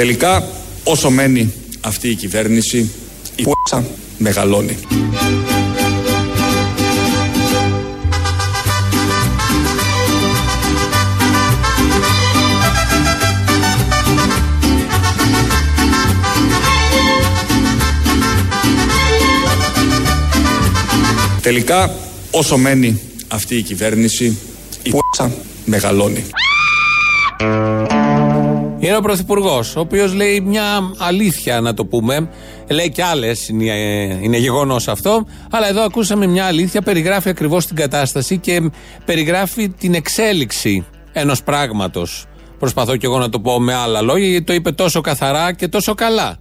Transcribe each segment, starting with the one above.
Τελικά όσο μένει αυτή η κυβέρνηση η π***α μεγαλώνει. Τελικά όσο μένει αυτή η κυβέρνηση η π***α μεγαλώνει. Είναι ο Πρωθυπουργός, ο οποίος λέει μια αλήθεια, να το πούμε. Λέει και άλλες, είναι, είναι γεγονός αυτό. Αλλά εδώ ακούσαμε μια αλήθεια, περιγράφει ακριβώς την κατάσταση και περιγράφει την εξέλιξη ενός πράγματος. Προσπαθώ και εγώ να το πω με άλλα λόγια, γιατί το είπε τόσο καθαρά και τόσο καλά.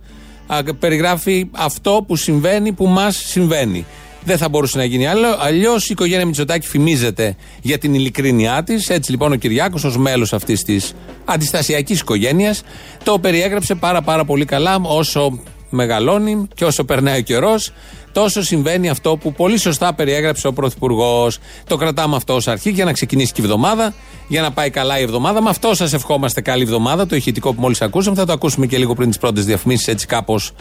Περιγράφει αυτό που συμβαίνει, που μας συμβαίνει. Δεν θα μπορούσε να γίνει άλλο. Αλλιώς η οικογένεια Μητσοτάκη φημίζεται για την ειλικρίνειά της. Έτσι λοιπόν ο Κυριάκος, ως μέλος αυτής της αντιστασιακής οικογένειας, το περιέγραψε πάρα πάρα πολύ καλά. Όσο μεγαλώνει και όσο περνάει ο καιρός, τόσο συμβαίνει αυτό που πολύ σωστά περιέγραψε ο Πρωθυπουργός. Το κρατάμε αυτό ως αρχή για να ξεκινήσει και η εβδομάδα, για να πάει καλά η εβδομάδα. Με αυτό σας ευχόμαστε καλή εβδομάδα. Το ηχητικό που μόλις ακούσαμε θα το ακούσουμε και λίγο πριν τις πρώτες διαφημίσεις, έτσι κάπως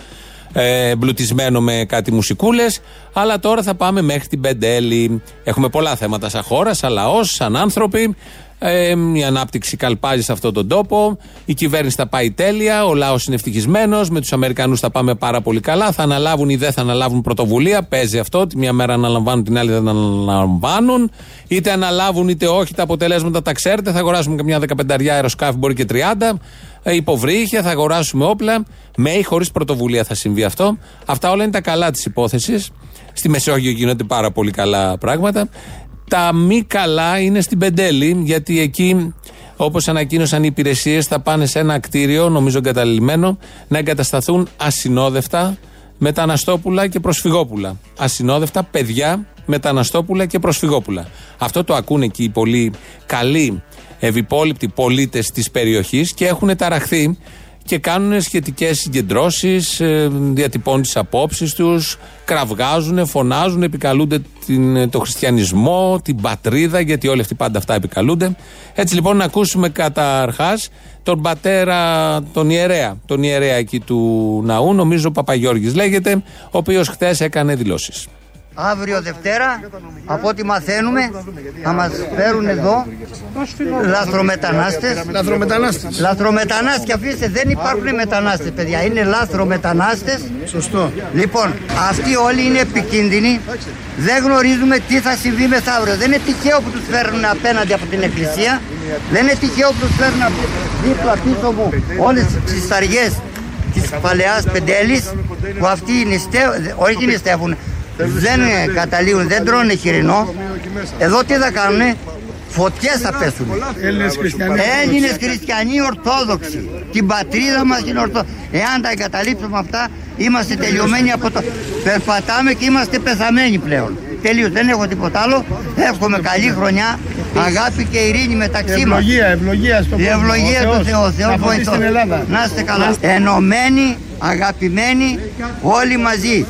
ε, εμπλουτισμένο με κάτι μουσικούλες. Αλλά τώρα θα πάμε μέχρι την Πεντέλη. Έχουμε πολλά θέματα σαν χώρα, σαν λαός, σαν άνθρωποι. Ε, η ανάπτυξη καλπάζει σε αυτόν τον τόπο. Η κυβέρνηση θα πάει τέλεια. Ο λαός είναι ευτυχισμένος. Με τους Αμερικανούς θα πάμε πάρα πολύ καλά. Θα αναλάβουν ή δεν θα αναλάβουν πρωτοβουλία. Παίζει αυτό. Τη μία μέρα αναλαμβάνουν, την άλλη δεν αναλαμβάνουν. Είτε αναλάβουν είτε όχι. Τα αποτελέσματα τα ξέρετε. Θα αγοράσουμε καμιά 15 αεροσκάφη, μπορεί και 30. Ε, υποβρύχια, θα αγοράσουμε όπλα. Με ή χωρίς πρωτοβουλία θα συμβεί αυτό. Αυτά όλα είναι τα καλά της υπόθεσης. Στη Μεσόγειο γίνονται πάρα πολύ καλά πράγματα. Τα μη καλά είναι στην Πεντέλη, γιατί εκεί, όπως ανακοίνωσαν οι υπηρεσίες, θα πάνε σε ένα κτίριο, νομίζω εγκαταλειμμένο, να εγκατασταθούν ασυνόδευτα μεταναστόπουλα και προσφυγόπουλα. Ασυνόδευτα παιδιά, μεταναστόπουλα και προσφυγόπουλα. Αυτό το ακούνε εκεί οι πολύ καλοί ευυπόλοιπτοι πολίτες της περιοχής και έχουν ταραχθεί και κάνουν σχετικές συγκεντρώσεις, ε, διατυπώνουν τις απόψεις τους, κραυγάζουν, φωνάζουν, επικαλούνται την, το χριστιανισμό, την πατρίδα, γιατί όλοι αυτοί πάντα αυτά επικαλούνται. Έτσι λοιπόν να ακούσουμε καταρχάς τον πατέρα, τον ιερέα, τον ιερέα εκεί του ναού, νομίζω ο Παπαγιώργης λέγεται, ο οποίος χθες έκανε δηλώσεις. Αύριο Δευτέρα, από ό,τι μαθαίνουμε, θα μας φέρουν εδώ λαθρομετανάστες. Λαθρομετανάστες. Λαθρομετανάστες και αφήστε, δεν υπάρχουν μετανάστες, παιδιά. Είναι λαθρομετανάστες. Σωστό. Λοιπόν, αυτοί όλοι είναι επικίνδυνοι. Δεν γνωρίζουμε τι θα συμβεί μεθαύριο. Δεν είναι τυχαίο που τους φέρνουν απέναντι από την εκκλησία. Δεν είναι τυχαίο που τους φέρνουν δίπλα πίσω μου όλες τις σταριές της παλαιάς Πεντέλης που αυτοί νηστεύουν, όχι νηστεύουν, δεν καταλήγουν, δεν τρώνε χοιρινό. Εδώ τι θα κάνουνε, φωτιές θα πέσουν. Έλληνες χριστιανοί. Έλληνες χριστιανοί Ορθόδοξοι. Την πατρίδα μας είναι Ορθόδοξη. Εάν τα εγκαταλείψουμε αυτά, είμαστε τελειωμένοι από το. Περπατάμε και είμαστε πεθαμένοι πλέον. Τελείως, δεν έχω τίποτα άλλο. Εύχομαι καλή χρονιά, αγάπη και ειρήνη μεταξύ μας. Ευλογία, ευλογία στον Η κόσμο. ευλογία Ο του Θεού, Θεός να φωτίσει βοηθός. στην Ελλάδα. Να είστε καλά. Ενωμένοι, αγαπημένοι, όλοι μαζί.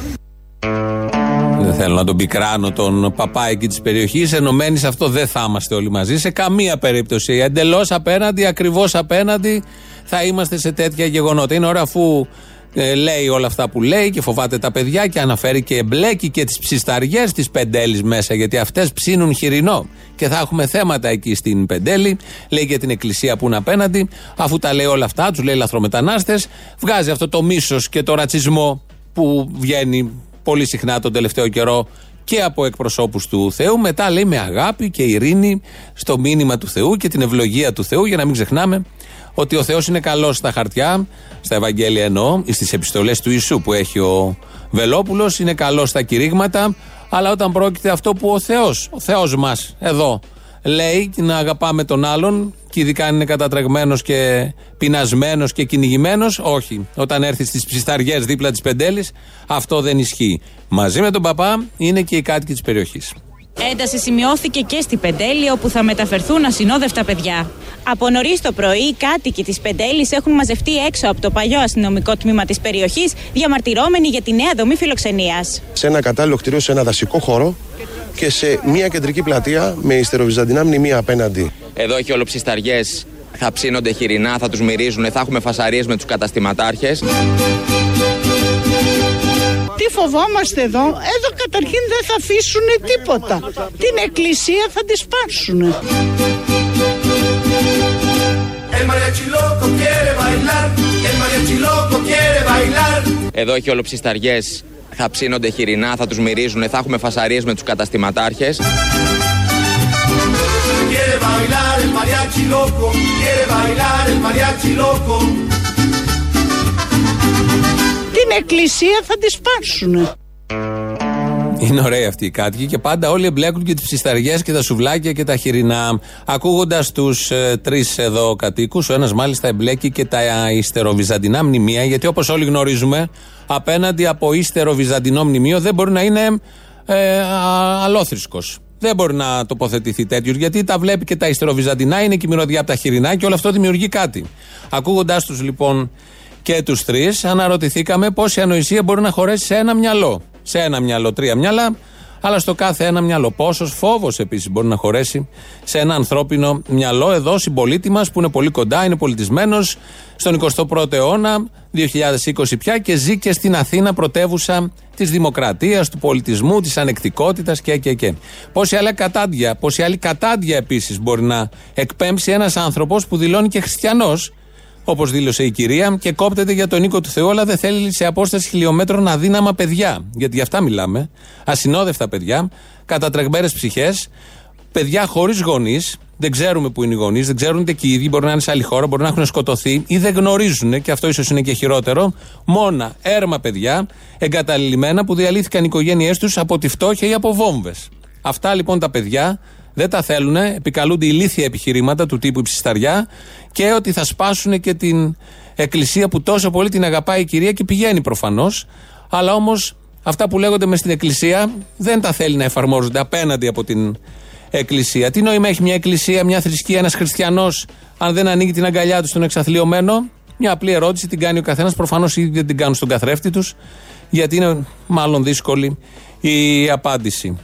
Δεν θέλω να τον πικράνω τον παπά εκεί της περιοχής. Ενωμένοι σε αυτό δεν θα είμαστε όλοι μαζί. Σε καμία περίπτωση. Εντελώς απέναντι, ακριβώς απέναντι θα είμαστε σε τέτοια γεγονότα. Είναι ώρα αφού ε, λέει όλα αυτά που λέει και φοβάται τα παιδιά και αναφέρει και εμπλέκει και τις ψισταριές της Πεντέλης μέσα γιατί αυτές ψήνουν χοιρινό. Και θα έχουμε θέματα εκεί στην Πεντέλη. Λέει για την εκκλησία που είναι απέναντι. Αφού τα λέει όλα αυτά, τους λέει λαθρομετανάστες, βγάζει αυτό το μίσος και το ρατσισμό που βγαίνει πολύ συχνά τον τελευταίο καιρό και από εκπροσώπους του Θεού. Μετά λέει με αγάπη και ειρήνη στο μήνυμα του Θεού και την ευλογία του Θεού για να μην ξεχνάμε ότι ο Θεός είναι καλός στα χαρτιά, στα Ευαγγέλια εννοώ, ή στις επιστολές του Ιησού που έχει ο Βελόπουλος, είναι καλός στα κηρύγματα, αλλά όταν πρόκειται αυτό που ο Θεός, ο Θεός μας εδώ λέει να αγαπάμε τον άλλον και ειδικά αν είναι κατατρεγμένος και πεινασμένος και κυνηγημένος, όχι. Όταν έρθει στις ψισταριές δίπλα της Πεντέλης, αυτό δεν ισχύει. Μαζί με τον παπά είναι και οι κάτοικοι της περιοχής. Ένταση σημειώθηκε και στη Πεντέλη, όπου θα μεταφερθούν ασυνόδευτα παιδιά. Από νωρίς το πρωί, οι κάτοικοι της Πεντέλης έχουν μαζευτεί έξω από το παλιό αστυνομικό τμήμα της περιοχής, διαμαρτυρώμενοι για τη νέα δομή φιλοξενίας. σε ένα κατάλληλο κτίριο, σε ένα δασικό χώρο και σε μια κεντρική πλατεία με ιστεροβυζαντινά μνημεία απέναντι. Εδώ έχει ολοψισταριέ θα ψήνονται χοιρινά, θα τους μυρίζουν, θα έχουμε φασαρίες με τους καταστηματάρχες. Τι φοβόμαστε εδώ; Εδώ καταρχήν δεν θα αφήσουν τίποτα. Την εκκλησία θα τη σπάσουν. Εδώ έχει ολοψισταριές, θα ψήνονται χοιρινά, θα τους μυρίζουν, θα έχουμε φασαρίες με τους καταστηματάρχες. Την εκκλησία θα τη σπάσουν. Είναι ωραία αυτή η κάτοικοι και πάντα όλοι εμπλέκουν και τις ψισταριές και τα σουβλάκια και τα χοιρινά. Ακούγοντας τους ε, τρεις εδώ κατοίκους, ο ένας μάλιστα εμπλέκει και τα υστεροβυζαντινά μνημεία, γιατί όπως όλοι γνωρίζουμε, απέναντι από ύστερο-βυζαντινό μνημείο δεν μπορεί να είναι ε, αλόθρισκο. Δεν μπορεί να τοποθετηθεί τέτοιος, γιατί τα βλέπει και τα υστεροβυζαντινά, είναι και η μυρωδιά από τα χοιρινά και όλο αυτό δημιουργεί κάτι. Ακούγοντάς τους λοιπόν και τους τρεις, αναρωτηθήκαμε πόση ανοησία μπορεί να χωρέσει σε ένα μυαλό. Σε ένα μυαλό, τρία μυαλά, αλλά στο κάθε ένα μυαλό. Πόσος φόβος επίσης μπορεί να χωρέσει σε ένα ανθρώπινο μυαλό εδώ, συμπολίτη μας που είναι πολύ κοντά, είναι πολιτισμένος στον 21ο αιώνα, 2020 πια και ζει και στην Αθήνα, πρωτεύουσα της δημοκρατίας, του πολιτισμού, της ανεκτικότητας και, και, και. Πόση άλλη κατάντια, πόση άλλη κατάντια επίσης μπορεί να εκπέμψει ένας άνθρωπος που δηλώνει και χριστιανός όπως δήλωσε η κυρία, και κόπτεται για τον οίκο του Θεού, αλλά δεν θέλει σε απόσταση χιλιόμετρων αδύναμα παιδιά. Γιατί για αυτά μιλάμε. Ασυνόδευτα παιδιά, κατατρεγμένες ψυχές, παιδιά χωρίς γονείς. Δεν ξέρουμε που είναι οι γονείς, δεν ξέρουν και οι ίδιοι. Μπορεί να είναι σε άλλη χώρα, μπορεί να έχουν σκοτωθεί ή δεν γνωρίζουν, και αυτό ίσως είναι και χειρότερο. Μόνα, έρμα παιδιά, εγκαταλειμμένα που διαλύθηκαν οι οικογένειές τους από τη φτώχεια ή από βόμβες. Αυτά λοιπόν τα παιδιά δεν τα θέλουν, επικαλούνται ηλίθια επιχειρήματα του τύπου ψισταριά και ότι θα σπάσουν και την εκκλησία που τόσο πολύ την αγαπάει η κυρία και πηγαίνει προφανώς. Αλλά όμως αυτά που λέγονται μες στην εκκλησία δεν τα θέλει να εφαρμόζονται απέναντι από την εκκλησία. Τι νόημα έχει μια εκκλησία, μια θρησκεία, ένας χριστιανός, αν δεν ανοίγει την αγκαλιά του στον εξαθλειωμένο; Μια απλή ερώτηση την κάνει ο καθένας. Προφανώς ήδη δεν την κάνουν στον καθρέφτη τους, γιατί είναι μάλλον δύσκολη η απάντηση.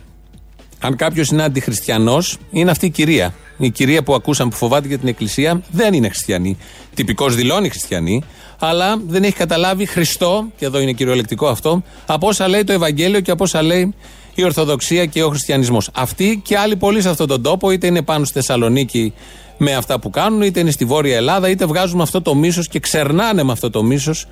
Αν κάποιος είναι αντιχριστιανός, είναι αυτή η κυρία. Η κυρία που ακούσαμε που φοβάται για την Εκκλησία δεν είναι χριστιανή. Τυπικώ δηλώνει χριστιανή, αλλά δεν έχει καταλάβει Χριστό, και εδώ είναι κυριολεκτικό αυτό, από όσα λέει το Ευαγγέλιο και από όσα λέει η Ορθοδοξία και ο Χριστιανισμός. Αυτοί και άλλοι πολλοί σε αυτόν τον τόπο, είτε είναι πάνω στη Θεσσαλονίκη με αυτά που κάνουν, είτε είναι στη Βόρεια Ελλάδα, είτε βγάζουν αυτό το μίσος και ξερνάνε με αυτό το μίσος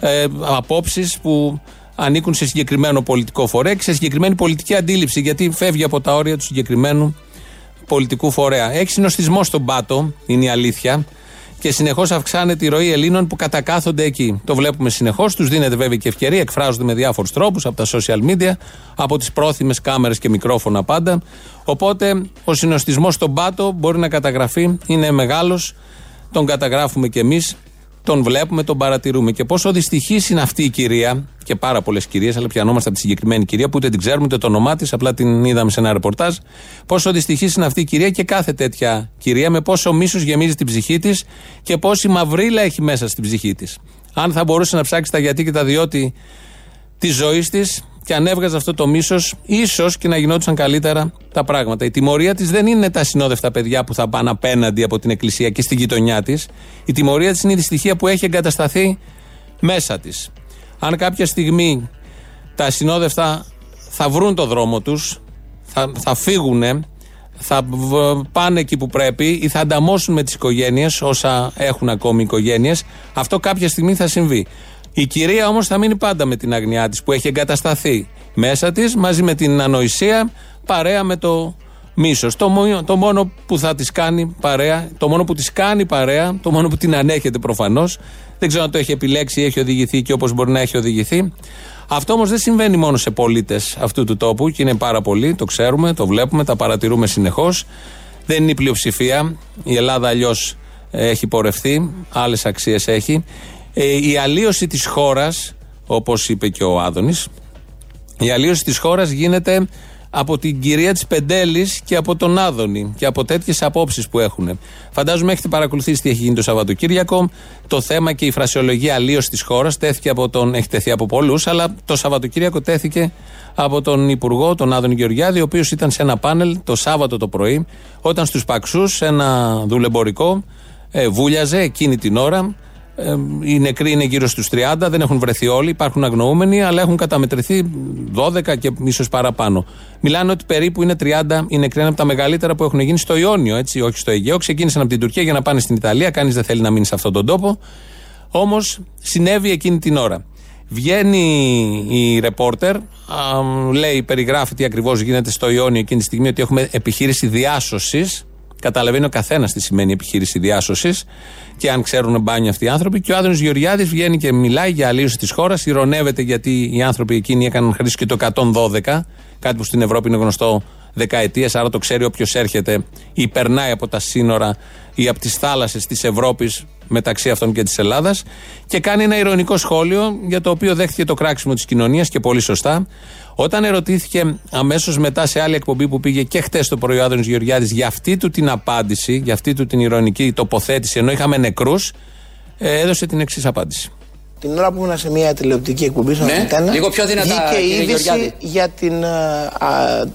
ε, απόψεις που ανήκουν σε συγκεκριμένο πολιτικό φορέα και σε συγκεκριμένη πολιτική αντίληψη, γιατί φεύγει από τα όρια του συγκεκριμένου πολιτικού φορέα. Έχει συνοστισμό στον πάτο, είναι η αλήθεια, και συνεχώς αυξάνεται η ροή Ελλήνων που κατακάθονται εκεί. Το βλέπουμε συνεχώς, τους δίνεται βέβαια και ευκαιρία, εκφράζονται με διάφορους τρόπους από τα social media, από τις πρόθυμες κάμερες και μικρόφωνα πάντα. Οπότε ο συνοστισμός στον πάτο μπορεί να καταγραφεί, είναι μεγάλος, τον καταγράφουμε κι εμείς τον βλέπουμε, τον παρατηρούμε. Και πόσο δυστυχής είναι αυτή η κυρία, και πάρα πολλές κυρίες, αλλά πιανόμαστε από τη συγκεκριμένη κυρία που ούτε την ξέρουμε ούτε το όνομά της, απλά την είδαμε σε ένα ρεπορτάζ. Πόσο δυστυχής είναι αυτή η κυρία και κάθε τέτοια κυρία, με πόσο μίσος γεμίζει την ψυχή της και πόση μαυρίλα έχει μέσα στην ψυχή της. Αν θα μπορούσε να ψάξει τα γιατί και τα διότι της ζωής της, και αν έβγαζε αυτό το μίσος, ίσως και να γινόντουσαν καλύτερα τα πράγματα. Η τιμωρία της δεν είναι τα συνόδευτα παιδιά που θα πάνε απέναντι από την εκκλησία και στην γειτονιά της. Η τιμωρία της είναι η δυστυχία που έχει εγκατασταθεί μέσα της. Αν κάποια στιγμή τα συνόδευτα θα βρουν το δρόμο τους, θα, θα φύγουν, θα πάνε εκεί που πρέπει ή θα ανταμώσουν με τις οικογένειες, όσα έχουν ακόμη οικογένειες, αυτό κάποια στιγμή θα συμβεί. Η κυρία όμως θα μείνει πάντα με την αγνιά της που έχει εγκατασταθεί μέσα της μαζί με την ανοησία παρέα με το μίσος. Το, το μόνο που θα της κάνει παρέα, το μόνο που της κάνει παρέα, το μόνο που την ανέχεται προφανώς. Δεν ξέρω αν το έχει επιλέξει ή έχει οδηγηθεί και όπως μπορεί να έχει οδηγηθεί. Αυτό όμως δεν συμβαίνει μόνο σε πολίτες αυτού του τόπου και είναι πάρα πολλοί, το ξέρουμε, το βλέπουμε, τα παρατηρούμε συνεχώς. Δεν είναι η πλειοψηφία. Η Ελλάδα αλλιώς έχει πορευτεί, άλλες αξίες έχει. Ε, η αλλίωση της χώρας, όπως είπε και ο Άδωνης, η αλλίωση της χώρας γίνεται από την κυρία της Πεντέλης και από τον Άδωνη και από τέτοιες απόψεις που έχουν. Φαντάζομαι έχετε παρακολουθήσει τι έχει γίνει το Σαββατοκύριακο. Το θέμα και η φρασιολογία αλλίωσης της χώρας τέθηκε από τον. Έχει τεθεί από πολλούς, αλλά το Σαββατοκύριακο τέθηκε από τον Υπουργό, τον Άδωνη Γεωργιάδη, ο οποίος ήταν σε ένα πάνελ το Σάββατο το πρωί, όταν στους Παξούς, ένα δουλεμπορικό, ε, βούλιαζε εκείνη την ώρα. Ε, οι νεκροί είναι γύρω στους 30, δεν έχουν βρεθεί όλοι, υπάρχουν αγνοούμενοι, αλλά έχουν καταμετρηθεί 12 και ίσως παραπάνω. Μιλάνε ότι περίπου είναι 30 οι νεκροί, είναι από τα μεγαλύτερα που έχουν γίνει στο Ιόνιο, έτσι, όχι στο Αιγαίο. Ξεκίνησαν από την Τουρκία για να πάνε στην Ιταλία. Κανείς δεν θέλει να μείνει σε αυτόν τον τόπο. Όμως συνέβη εκείνη την ώρα. Βγαίνει η ρεπόρτερ, λέει, περιγράφει τι ακριβώς γίνεται στο Ιόνιο εκείνη τη στιγμή, ότι έχουμε επιχείρηση διάσωσης. Καταλαβαίνει ο καθένας τι σημαίνει επιχείρηση διάσωσης και αν ξέρουν μπάνιο αυτοί οι άνθρωποι. Και ο Άδωνο Γεωργιάδης βγαίνει και μιλάει για αλλίωση της χώρας. Ηρωνεύεται γιατί οι άνθρωποι εκείνοι έκαναν χρήση και το 112, κάτι που στην Ευρώπη είναι γνωστό δεκαετίες. Άρα το ξέρει όποιος έρχεται ή περνάει από τα σύνορα ή από τις θάλασσες της Ευρώπης μεταξύ αυτών και της Ελλάδας. Και κάνει ένα ηρωνικό σχόλιο για το οποίο δέχτηκε το κράξιμο της κοινωνίας και πολύ σωστά. Όταν ερωτήθηκε αμέσως μετά σε άλλη εκπομπή που πήγε και χτες το πρωί ο Άδωνης Γεωργιάδης για αυτή του την απάντηση, για αυτή του την ηρωνική τοποθέτηση, ενώ είχαμε νεκρούς, ε, έδωσε την εξής απάντηση. Την ώρα που ήμουν σε μια τηλεοπτική εκπομπή στον ναι, Αντένα, λίγο πιο δυνατά, βγήκε είδηση για την α, α,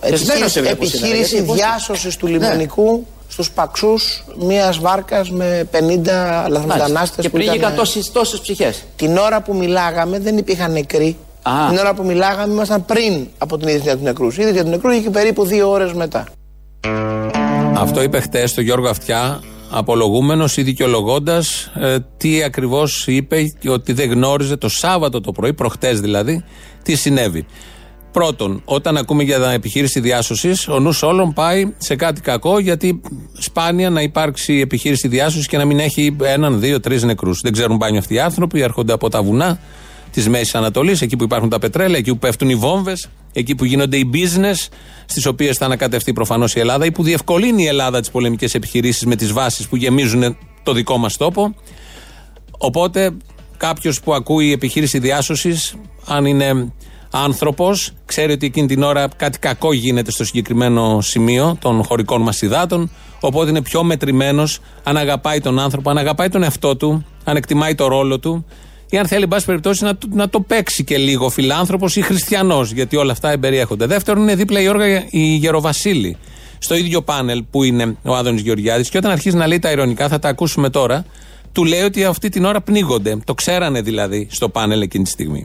επιχείρηση, επιχείρηση διάσωσης του λιμενικού στους παξούς μιας βάρκας με 50 λαθρομετανάστες Και πλήγηκαν τόσες, τόσες ψυχές. Την ώρα που μιλάγαμε δεν υπήρχαν νεκροί. Α. Την ώρα που μιλάγαμε ήμασταν πριν από την είδηση για τους νεκρούς. Η είδηση για τους νεκρούς είχε περίπου δύο ώρες μετά. Αυτό είπε χτες το Γιώργο Αυτιά, απολογούμενος ή δικαιολογώντας ε, τι ακριβώς είπε και ότι δεν γνώριζε το Σάββατο το πρωί, προχτές δηλαδή, τι συνέβη. Πρώτον, όταν ακούμε για επιχείρηση διάσωσης, ο νους όλων πάει σε κάτι κακό, γιατί σπάνια να υπάρξει επιχείρηση διάσωσης και να μην έχει έναν, δύο, τρεις νεκρούς. Δεν ξέρουν μπάνιο αυτοί οι άνθρωποι, έρχονται από τα βουνά της Μέσης Ανατολής, εκεί που υπάρχουν τα πετρέλαια, εκεί που πέφτουν οι βόμβες, εκεί που γίνονται οι business, στις οποίες θα ανακατευτεί προφανώς η Ελλάδα ή που διευκολύνει η Ελλάδα τις πολεμικές επιχειρήσεις με τις βάσεις που γεμίζουν το δικό μας τόπο. Οπότε, κάποιος που ακούει επιχείρηση διάσωσης, αν είναι άνθρωπος, ξέρει ότι εκείνη την ώρα κάτι κακό γίνεται στο συγκεκριμένο σημείο των χωρικών μας υδάτων. Οπότε είναι πιο μετρημένος, αν αγαπάει τον άνθρωπο, αν αγαπάει τον εαυτό του, αν εκτιμάει το ρόλο του ή αν θέλει, εν πάση περιπτώσει, να, το- να το παίξει και λίγο φιλάνθρωπος ή χριστιανός, γιατί όλα αυτά εμπεριέχονται. Δεύτερον, είναι δίπλα η Όργα η Γεροβασίλη, στο ίδιο πάνελ που είναι ο Άδωνης Γεωργιάδης. Και όταν αρχίζει να λέει τα ειρωνικά, θα τα ακούσουμε τώρα, του λέει ότι αυτή την ώρα πνίγονται. Το ξέρανε δηλαδή στο πάνελ εκείνη τη στιγμή.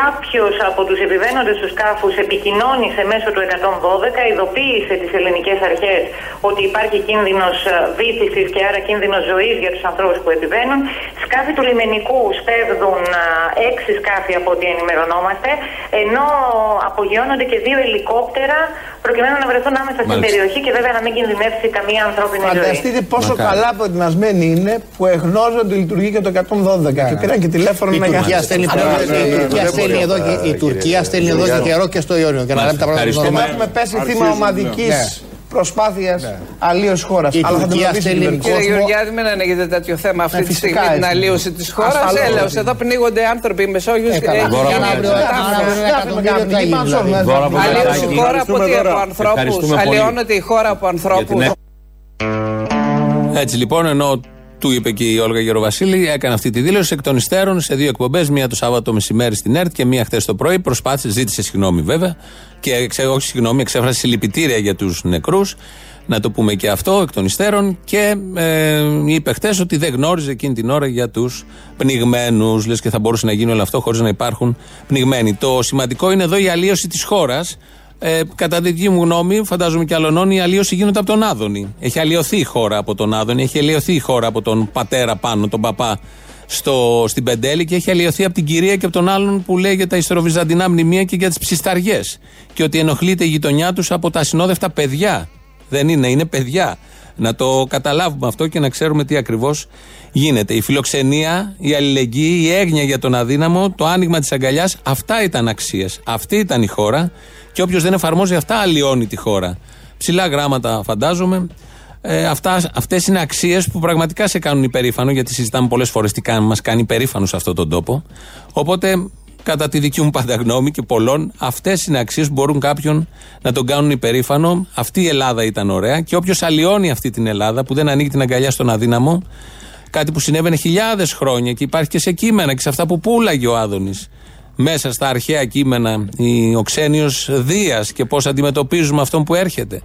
Κάποιος από τους επιβαίνοντες του σκάφους επικοινώνησε μέσω του 112, ειδοποίησε τις ελληνικές αρχές ότι υπάρχει κίνδυνος βήθησης και άρα κίνδυνος ζωής για τους ανθρώπους που επιβαίνουν. Σκάφη του λιμενικού σπέβδουν α, έξι σκάφη από ό,τι ενημερωνόμαστε, ενώ απογειώνονται και δύο ελικόπτερα προκειμένου να βρεθούν άμεσα στην Μάλιστα. περιοχή και βέβαια να μην κινδυνεύσει καμία ανθρώπινη ζωή. Φανταστείτε πόσο Μακάρι. καλά προετοιμασμένοι είναι που εγνώζουν ότι λειτουργεί και το 112 και πήραν και τηλέφωνο Η να Τουρκία στέλνει Αλλά, πλέον- ε, η Τουρκία δεν στέλνει μπορεί εδώ αυτό. και- η Τουρκία στέλνει εδώ και καιρό και στο Ιόνιο. Και να λέμε τα πράγματα Ευχαριστούμε. normal. Έχουμε πέσει θύμα ομαδικής προσπάθειας αλλίωση χώρας. Η Τουρκία στέλνει Κύριε κόσμο. Γεωργιάδη, μην ανοίγετε τέτοιο θέμα αυτή Ναι, τη φυσικά στιγμή την έτσι. αλλίωση της χώρας. Ασφαλώς. Έλεος, εδώ πνίγονται άνθρωποι Μεσόγειο. Ε, καλά. Για να αύριο ένα εκατομμύριο τι θα γίνει, δηλαδή. Αλλίωση η χώρα από τι, από ανθρώπους. Ευχαριστούμε πολύ. Αλλιώνεται η χώρα από ανθρώπους. Έτσι λοιπόν, ενώ του είπε και η Όλγα Γεροβασίλη, έκανε αυτή τη δήλωση εκ των υστέρων σε δύο εκπομπές, μία το Σάββατο μεσημέρι στην ΕΡΤ και μία χθες το πρωί. Προσπάθησε, ζήτησε συγγνώμη βέβαια και εξε, όχι συγγνώμη, εξέφρασε συλληπιτήρια για τους νεκρούς. Να το πούμε και αυτό εκ των υστέρων. Και ε, είπε χθες ότι δεν γνώριζε εκείνη την ώρα για τους πνιγμένους. Λες και θα μπορούσε να γίνει όλο αυτό χωρίς να υπάρχουν πνιγμένοι. Το σημαντικό είναι εδώ η αλλίωση της χώρας. Ε, κατά τη δική μου γνώμη, φαντάζομαι και άλλων, η αλλίωση γίνεται από τον Άδωνη. Έχει αλλοιωθεί η χώρα από τον Άδωνη, έχει αλλοιωθεί η χώρα από τον πατέρα πάνω, τον παπά στο, στην Πεντέλη και έχει αλλοιωθεί από την κυρία και από τον άλλον που λέει για τα ιστεροβυζαντινά μνημεία και για τις ψισταριές. Και ότι ενοχλείται η γειτονιά τους από τα ασυνόδευτα παιδιά. Δεν είναι, είναι παιδιά. Να το καταλάβουμε αυτό και να ξέρουμε τι ακριβώς γίνεται. Η φιλοξενία, η αλληλεγγύη, η έγνοια για τον αδύναμο, το άνοιγμα της αγκαλιάς, αυτά ήταν αξίες. Αυτή ήταν η χώρα. Και όποιος δεν εφαρμόζει αυτά, αλλοιώνει τη χώρα. Ψηλά γράμματα, φαντάζομαι. Ε, αυτά, αυτές είναι αξίες που πραγματικά σε κάνουν υπερήφανο γιατί συζητάμε πολλές φορές τι κάνει, μας κάνει υπερήφανο σε αυτόν τον τόπο οπότε κατά τη δική μου πάντα γνώμη και πολλών αυτές είναι αξίες που μπορούν κάποιον να τον κάνουν υπερήφανο αυτή η Ελλάδα ήταν ωραία και όποιος αλλοιώνει αυτή την Ελλάδα που δεν ανοίγει την αγκαλιά στον αδύναμο κάτι που συνέβαινε χιλιάδες χρόνια και υπάρχει και σε κείμενα και σε αυτά που πούλαγε ο Άδωνης μέσα στα αρχαία κείμενα η- ο ξένιος Δίας και πώς αντιμετωπίζουμε αυτόν που έρχεται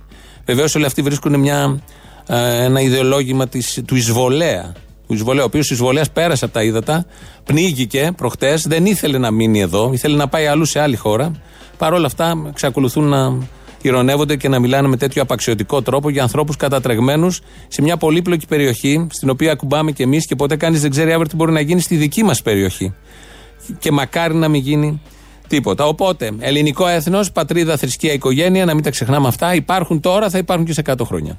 Βεβαίως όλοι αυτοί βρίσκουν μια ε, ένα ιδεολόγημα της, του εισβολέα. Του εισβολέα, ο οποίος εισβολέας πέρασε από τα ύδατα, πνίγηκε προχτές, δεν ήθελε να μείνει εδώ, ήθελε να πάει αλλού σε άλλη χώρα. Παρ' όλα αυτά, εξακολουθούν να ηρωνεύονται και να μιλάνε με τέτοιο απαξιωτικό τρόπο για ανθρώπους κατατρεγμένους σε μια πολύπλοκη περιοχή, στην οποία ακουμπάμε κι εμείς και ποτέ κανείς δεν ξέρει αύριο τι μπορεί να γίνει στη δική μας περιοχή. Και μακάρι να μην γίνει τίποτα. Οπότε, ελληνικό έθνος, πατρίδα, θρησκεία, οικογένεια, να μην τα ξεχνάμε αυτά. Υπάρχουν τώρα, θα υπάρχουν και σε 100 χρόνια.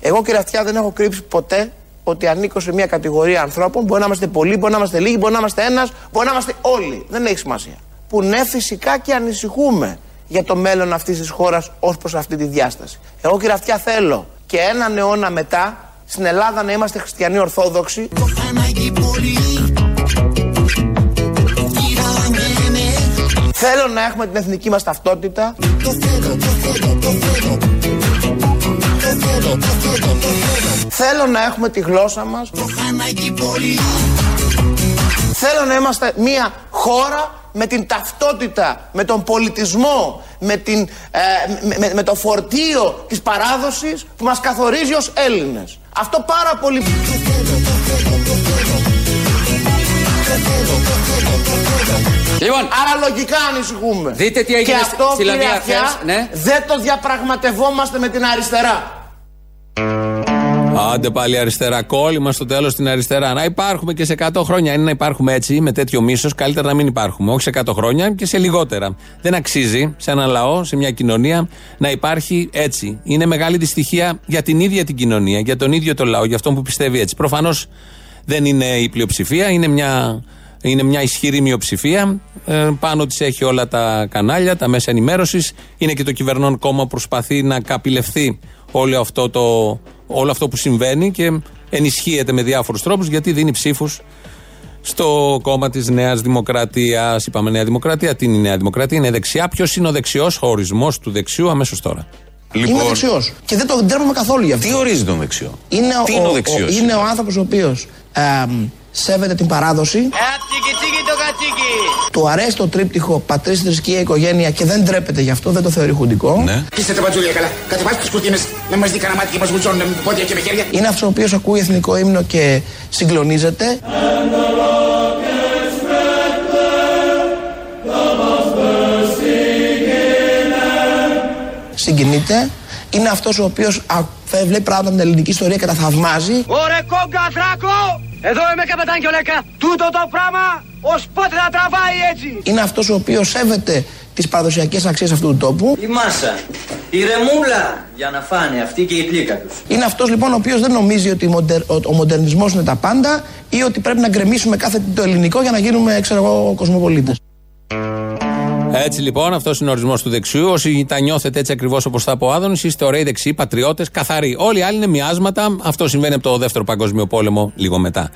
Εγώ κύριε Αυτιά δεν έχω κρύψει ποτέ ότι ανήκω σε μια κατηγορία ανθρώπων. Μπορεί να είμαστε πολλοί, μπορεί να είμαστε λίγοι, μπορεί να είμαστε ένας, μπορεί να είμαστε όλοι. Δεν έχει σημασία. Που ναι, φυσικά και ανησυχούμε για το μέλλον αυτής της χώρας ως προς αυτή τη διάσταση. Εγώ κύριε Αυτιά θέλω και έναν αιώνα μετά στην Ελλάδα να είμαστε χριστιανοί Ορθόδοξοι. Θέλω να έχουμε την εθνική μας ταυτότητα. Θέλω να έχουμε τη γλώσσα μας. Θέλω να είμαστε μια χώρα με την ταυτότητα, με τον πολιτισμό, με, την, ε, με, με το φορτίο της παράδοσης που μας καθορίζει ως Έλληνες. Αυτό πάρα πολύ... Λοιπόν, Άρα λογικά ανησυχούμε. Δείτε τι έγινε και στη- αυτό, στη κύριε Λαμία Αυτιά, χθες, ναι. δεν το διαπραγματευόμαστε με την αριστερά. Άντε πάλι αριστερά. Κόλλημα στο τέλος στην αριστερά. Να υπάρχουμε και σε 100 χρόνια. Είναι να υπάρχουμε έτσι, με τέτοιο μίσος, καλύτερα να μην υπάρχουμε. Όχι σε 100 χρόνια και σε λιγότερα. Δεν αξίζει σε ένα λαό, σε μια κοινωνία, να υπάρχει έτσι. Είναι μεγάλη δυστυχία για την ίδια την κοινωνία, για τον ίδιο το λαό, για αυτόν που πιστεύει έτσι. Προφανώς δεν είναι η πλειοψηφία, είναι μια, είναι μια ισχυρή μειοψηφία. Ε, πάνω της έχει όλα τα κανάλια, τα μέσα ενημέρωσης. Είναι και το κυβερνών κόμμα που προσπαθεί να καπηλευθεί όλο αυτό, το, όλο αυτό που συμβαίνει και ενισχύεται με διάφορους τρόπους γιατί δίνει ψήφους στο κόμμα της Νέας Δημοκρατίας. Είπαμε Νέα Δημοκρατία. Τι είναι η Νέα Δημοκρατία, είναι δεξιά. Ποιος είναι ο δεξιός, ο ορισμός του δεξιού αμέσως τώρα. Είμαι δεξιός. Και δεν το ντρέπομαι καθόλου γι' αυτό. Τι ορίζει τον δεξιό; Είναι Τι ο, είναι ο ο- δεξιός; είναι ο άνθρωπος ο οποίος σέβεται την παράδοση. Του αρέσει το τρίπτυχο πατρί, θρησκεία, οικογένεια και δεν ντρέπεται γι' αυτό, δεν το θεωρεί χουντικό. Ναι. Είστε τα μπατζούλια καλά. Κατεβάστε τι κουρτίνες να μας δει κανένα μάτι και μας βουτσώνουν με πόδια και με χέρια. Είναι αυτός ο οποίος ακούει εθνικό ύμνο και συγκλονίζεται. Συγκινείται. Είναι αυτός ο οποίος βλέπει πράγματα από την ελληνική ιστορία και τα θαυμάζει. Ωρε κόγκα δράκο! Εδώ είμαι καπετάν και ο Λέκα. Τούτο το πράγμα ως πότε θα τραβάει έτσι. Είναι αυτός ο οποίος σέβεται τις παραδοσιακές αξίες αυτού του τόπου. Η μάσα, η ρεμούλα για να φάνε αυτή και η πλήκα τους. Είναι αυτός λοιπόν ο οποίος δεν νομίζει ότι μοντερ- ο, ο μοντερνισμός είναι τα πάντα ή ότι πρέπει να γκρεμίσουμε κάθε τι το ελληνικό για να γίνουμε, ξέρω εγώ, κοσμοπολίτες. Έτσι λοιπόν, αυτός είναι ο ορισμός του δεξιού. Όσοι τα νιώθετε έτσι ακριβώς όπως τα πω ο Άδωνης, είστε ωραίοι δεξιοί, πατριώτες, καθαροί. Όλοι οι άλλοι είναι μοιάσματα. Αυτό συμβαίνει από το δεύτερο Παγκόσμιο Πόλεμο λίγο μετά.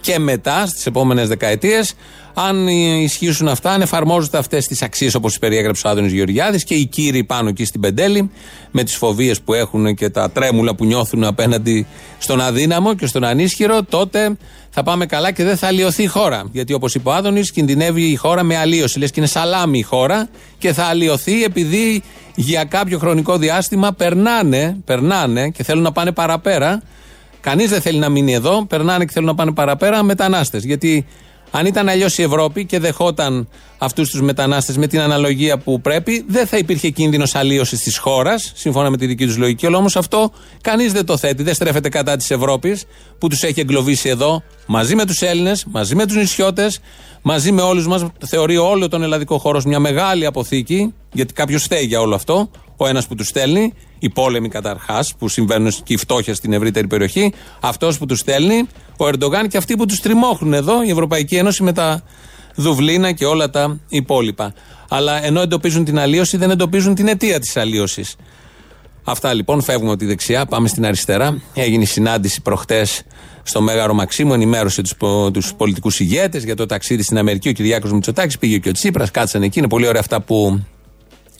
Και μετά, στις επόμενες δεκαετίες, αν ισχύσουν αυτά, αν εφαρμόζονται αυτές τις αξίες όπως τις περιέγραψε ο Άδωνης Γεωργιάδης και οι κύριοι πάνω εκεί στην Πεντέλη, με τις φοβίες που έχουν και τα τρέμουλα που νιώθουν απέναντι στον αδύναμο και στον ανίσχυρο, τότε θα πάμε καλά και δεν θα αλλοιωθεί η χώρα. Γιατί όπως είπε ο Άδωνης, κινδυνεύει η χώρα με αλλίωση. Λες και είναι σαλάμι η χώρα και θα αλλοιωθεί επειδή για κάποιο χρονικό διάστημα περνάνε, περνάνε και θέλουν να πάνε παραπέρα. Κανείς δεν θέλει να μείνει εδώ. Περνάνε και θέλουν να πάνε παραπέρα μετανάστες. Γιατί αν ήταν αλλιώς η Ευρώπη και δεχόταν αυτούς τους μετανάστες με την αναλογία που πρέπει, δεν θα υπήρχε κίνδυνος αλλίωσης της χώρας, σύμφωνα με τη δική τους λογική. Αλλά όμως αυτό κανείς δεν το θέτει. Δεν στρέφεται κατά της Ευρώπης που τους έχει εγκλωβίσει εδώ, μαζί με τους Έλληνες, μαζί με τους νησιώτες, μαζί με όλους μας. Θεωρεί όλο τον ελλαδικό χώρο ως μια μεγάλη αποθήκη, γιατί κάποιος φταίει για όλο αυτό. Ο ένας που τους στέλνει, οι πόλεμοι καταρχάς που συμβαίνουν και η φτώχεια στην ευρύτερη περιοχή, αυτός που τους στέλνει, ο Ερντογάν και αυτοί που τους τριμώχνουν εδώ, η Ευρωπαϊκή Ένωση με τα Δουβλίνα και όλα τα υπόλοιπα. Αλλά ενώ εντοπίζουν την αλλίωση, δεν εντοπίζουν την αιτία της αλλίωσης. Αυτά λοιπόν, φεύγουμε από τη δεξιά, πάμε στην αριστερά. Έγινε η συνάντηση προχτές στο Μέγαρο Μαξίμου, ενημέρωσε τους τους πολιτικούς ηγέτες για το ταξίδι στην Αμερική. Ο Κυριάκος Μητσοτάκης πήγε και ο Τσίπρας, κάτσαν εκεί. Είναι πολύ ωραία αυτά που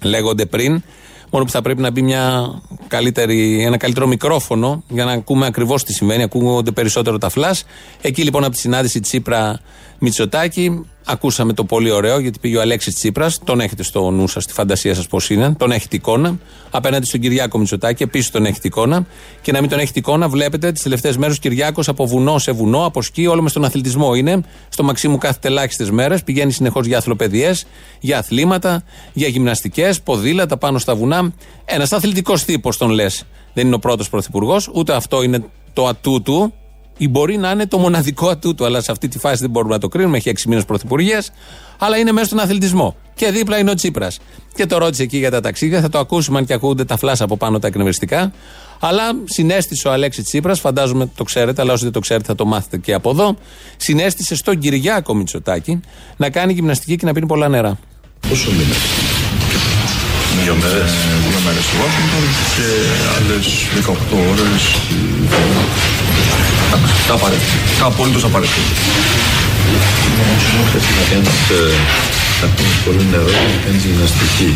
λέγονται πριν. Μόνο που θα πρέπει να μπει μια καλύτερη, ένα καλύτερο μικρόφωνο για να ακούμε ακριβώς τι συμβαίνει. Ακούγονται περισσότερο τα φλα. Εκεί λοιπόν από τη συνάντηση Τσίπρα Μητσοτάκη Ακούσαμε το πολύ ωραίο γιατί πήγε ο Αλέξης Τσίπρας. Τον έχετε στο νου σας, στη φαντασία σας πώς είναι. Τον έχετε εικόνα. Απέναντι στον Κυριάκο Μητσοτάκη, επίσης τον έχετε εικόνα. Και να μην τον έχετε εικόνα, βλέπετε τις τελευταίες μέρες ο Κυριάκος από βουνό σε βουνό, από σκι, όλο με στον αθλητισμό είναι. Στο Μαξίμου κάθεται ελάχιστες μέρες. Πηγαίνει συνεχώς για αθλοπαιδιές, για αθλήματα, για γυμναστικές, ποδήλατα πάνω στα βουνά. Ένας αθλητικός τύπος τον λες. Δεν είναι ο πρώτος πρωθυπουργός, ούτε αυτό είναι το ατού του ή μπορεί να είναι το μοναδικό ατού του, αλλά σε αυτή τη φάση δεν μπορούμε να το κρίνουμε. Έχει έξι μήνες πρωθυπουργίας, αλλά είναι μέσα στον αθλητισμό. Και δίπλα είναι ο Τσίπρας. Και το ρώτησε εκεί για τα ταξίδια, θα το ακούσουμε αν και ακούγονται τα φλάσα από πάνω τα εκνευριστικά. Αλλά συνέστησε ο Αλέξη Τσίπρας, φαντάζομαι το ξέρετε, αλλά όσοι δεν το ξέρετε θα το μάθετε και από εδώ. Συνέστησε στον Κυριάκο Μητσοτάκη να κάνει γυμναστική και να πίνει πολλά νερά. Πόσο μήνες; Δύο μέρες. Δύο μέρες στο Washington και άλλες 18 ώρες. Τα απαραίτητα. Τα απολύτως απαραίτητα. Θα πίνει πολύ νερό και να κάνεις γυμναστική.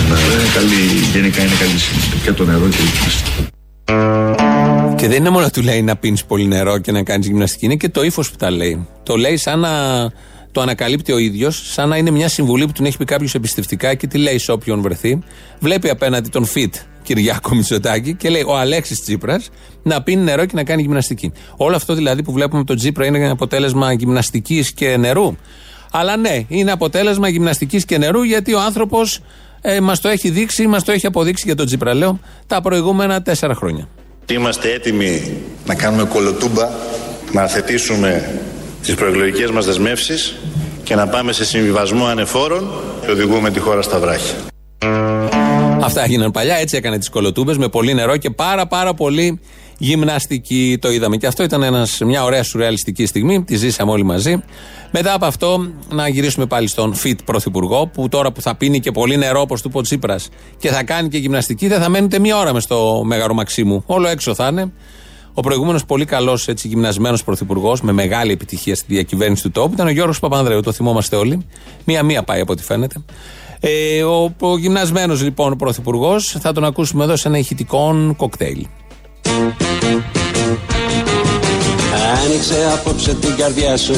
Είναι καλή, γενικά είναι καλή σημασία. Και το νερό και η γυμναστική. Και δεν είναι μόνο να του λέει να πίνεις πολύ νερό και να κάνεις γυμναστική, είναι και το ύφος που τα λέει. Το λέει σαν να το ανακαλύπτει ο ίδιος, σαν να είναι μια συμβουλή που την έχει πει κάποιος εμπιστευτικά και τη λέει σε όποιον βρεθεί. Βλέπει απέναντι τον Φιτ Κυριάκο Μητσοτάκη και λέει ο Αλέξης Τσίπρας να πίνει νερό και να κάνει γυμναστική. Όλο αυτό δηλαδή που βλέπουμε τον Τσίπρα είναι αποτέλεσμα γυμναστικής και νερού. Αλλά ναι, είναι αποτέλεσμα γυμναστικής και νερού γιατί ο άνθρωπος ε, μας το έχει δείξει, μας το έχει αποδείξει για τον Τσίπρα, λέω, τα προηγούμενα τέσσερα χρόνια. Είμαστε έτοιμοι να κάνουμε κολοτούμπα, να αθετήσουμε τις προεκλογικές μας δεσμεύσεις και να πάμε σε συμβιβασμό ανεφόρων και οδηγούμε τη χώρα στα βράχια. Αυτά έγιναν παλιά, έτσι έκανε τις κολοτούμπες με πολύ νερό και πάρα πάρα πολύ γυμναστική. Το είδαμε. Και αυτό ήταν ένας, μια ωραία σουρεαλιστική στιγμή. Τη ζήσαμε όλοι μαζί. Μετά από αυτό, να γυρίσουμε πάλι στον Φιτ Πρωθυπουργό, που τώρα που θα πίνει και πολύ νερό, όπως του Ποτσίπρας, και θα κάνει και γυμναστική, δεν θα μένετε μία ώρα μες στο Μέγαρο Μαξίμου. Όλο έξω θα είναι. Ο προηγούμενος πολύ καλός γυμνασμένος πρωθυπουργός, με μεγάλη επιτυχία στη διακυβέρνηση του τόπου, ήταν ο Γιώργος Παπανδρέου. Το θυμόμαστε όλοι. Μία-μία πάει από ό,τι φαίνεται. Ε, ο, ο γυμνασμένος λοιπόν πρωθυπουργός θα τον ακούσουμε εδώ σε ένα ηχητικό κοκτέιλ. Άνοιξε απόψε την καρδιά σου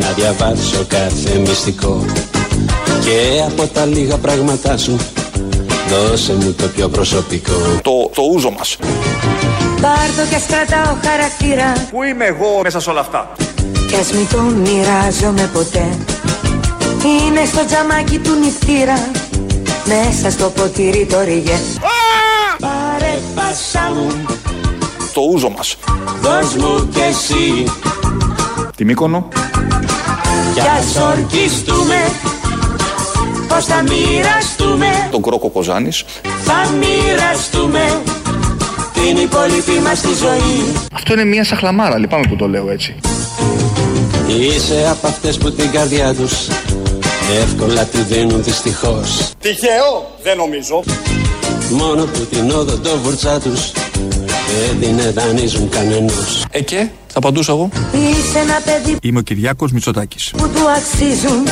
να διαβάσω κάθε μυστικό. Και από τα λίγα πράγματά σου δώσε μου το πιο προσωπικό. Το, το ούζο μας. Πάρ' το κι ας κρατάω χαρακτήρα. Πού είμαι εγώ μέσα σε όλα αυτά; Κι ας μην το μοιράζομαι ποτέ Είναι στο τζαμάκι του νυχτήρα Μέσα στο ποτήρι το ρίγε. Πάρε πάσα μου. Το ούζο μας. Δώσ' μου κι εσύ. Τη Μύκονο. Κι ας ορκιστούμε Πως θα μοιραστούμε. Τον Κρόκο Κοζάνης. Θα μοιραστούμε Την υπόλοιπη μας τη ζωή. Αυτό είναι μια σαχλαμάρα λυπάμαι που το λέω έτσι. Είσαι από αυτές που την καρδιά τους Εύκολα τη δίνουν δυστυχώς. Τυχαίο δεν νομίζω. Μόνο που την όδο το βουρτσά τους Δεν την δανείζουν κανενός. Ε και; Θα απαντούσα εγώ. Είσαι ένα παιδί Είμαι ο Κυριάκος Μητσοτάκης. που του αξίζουν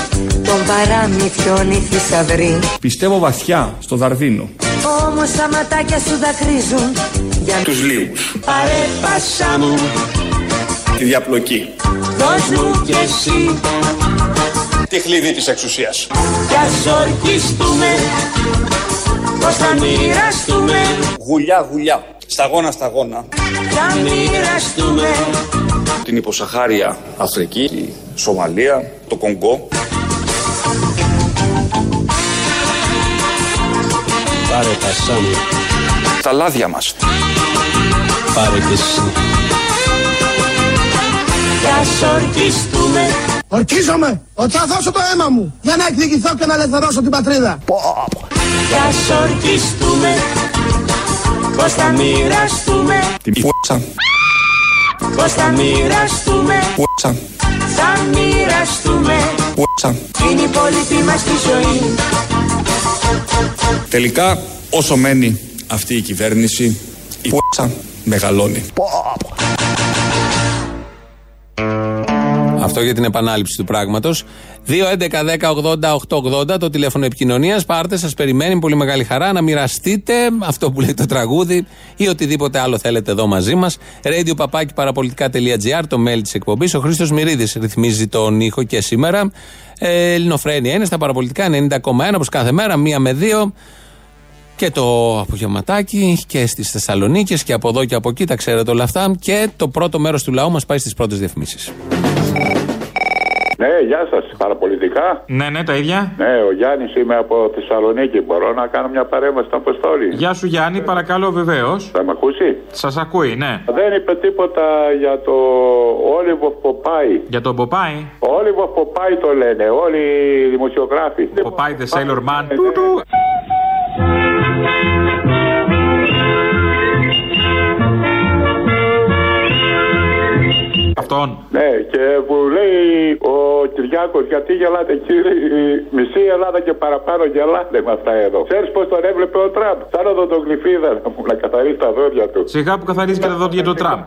Τον παραμυθιών οι θησαυροί Πιστεύω βαθιά στο Δαρδίνο. Όμως τα ματάκια σου δακρύζουν Για Τους λίγους Πάρε πάσα μου. Τη διαπλοκή. Δώσ' μου κι εσύ Τη χλίδι της εξουσίας. Κι ας ορκιστούμε Πως θα μοιραστούμε. Γουλιά γουλιά Σταγόνα σταγόνα. Θα μοιραστούμε. Την υποσαχάρια Αφρική Τη Σομαλία Το Κονγκό. Πάρε πάσα μου Τα λάδια μας. Πάρε κι εσύ. Κι ας ορκιστούμε Ορκίζομαι ότι θα δώσω το αίμα μου για να εκδικηθώ και να ελευθερώσω την πατρίδα. Κι ας ορκιστούμε Πως θα μοιραστούμε. Την πούτσα. Πως θα μοιραστούμε Πούτσα. Θα μοιραστούμε. Πούτσα. Την υπόλοιπη μας τη ζωή. Τελικά όσο μένει αυτή η κυβέρνηση Η πούτσα μεγαλώνει Αυτό για την επανάληψη του πράγματος. 2.11.10.80.880 το τηλέφωνο επικοινωνίας. Πάρτε, σας περιμένει πολύ μεγάλη χαρά να μοιραστείτε αυτό που λέει το τραγούδι ή οτιδήποτε άλλο θέλετε εδώ μαζί μας. Radio παπάκι παραπολιτικά.gr, το mail της εκπομπής. Ο Χρήστος Μυρίδης ρυθμίζει τον ήχο και σήμερα. Ε, Ελληνοφρένια είναι στα παραπολιτικά 90,1 όπως κάθε μέρα, μία με δύο. Και το απογευματάκι και στις Θεσσαλονίκες και από εδώ και από εκεί, τα ξέρετε όλα αυτά. Και το πρώτο μέρος του λαού μας πάει στις πρώτες διαφημίσεις. Ναι, γεια σας. Παραπολιτικά. Ναι, ναι, τα ίδια. Ναι, ο Γιάννης είμαι από Θεσσαλονίκη. Μπορώ να κάνω μια παρέμβαση στην Αποστόλη. Γεια σου, Γιάννη, παρακαλώ, βεβαίως. Θα με ακούσει; Σας ακούει, ναι. Δεν είπε τίποτα για το Όλιβο Ποπάι. Για τον Ποπάι. Όλιβο Ποπάι το λένε όλοι οι δημοσιογράφοι. Ποπάι the Sailor Man. Αυτόν. Ναι, και που λέει ο Κυριάκος, γιατί γελάτε κύριε, η μισή Ελλάδα και παραπάνω γελάτε με αυτά εδώ. Ξέρεις πώς τον έβλεπε ο Τραμπ, σαν οδοντογλυφίδα να μου να καθαρίσει τα δόντια του. Σιγά που καθαρίζει και τα δόντια του Τραμπ.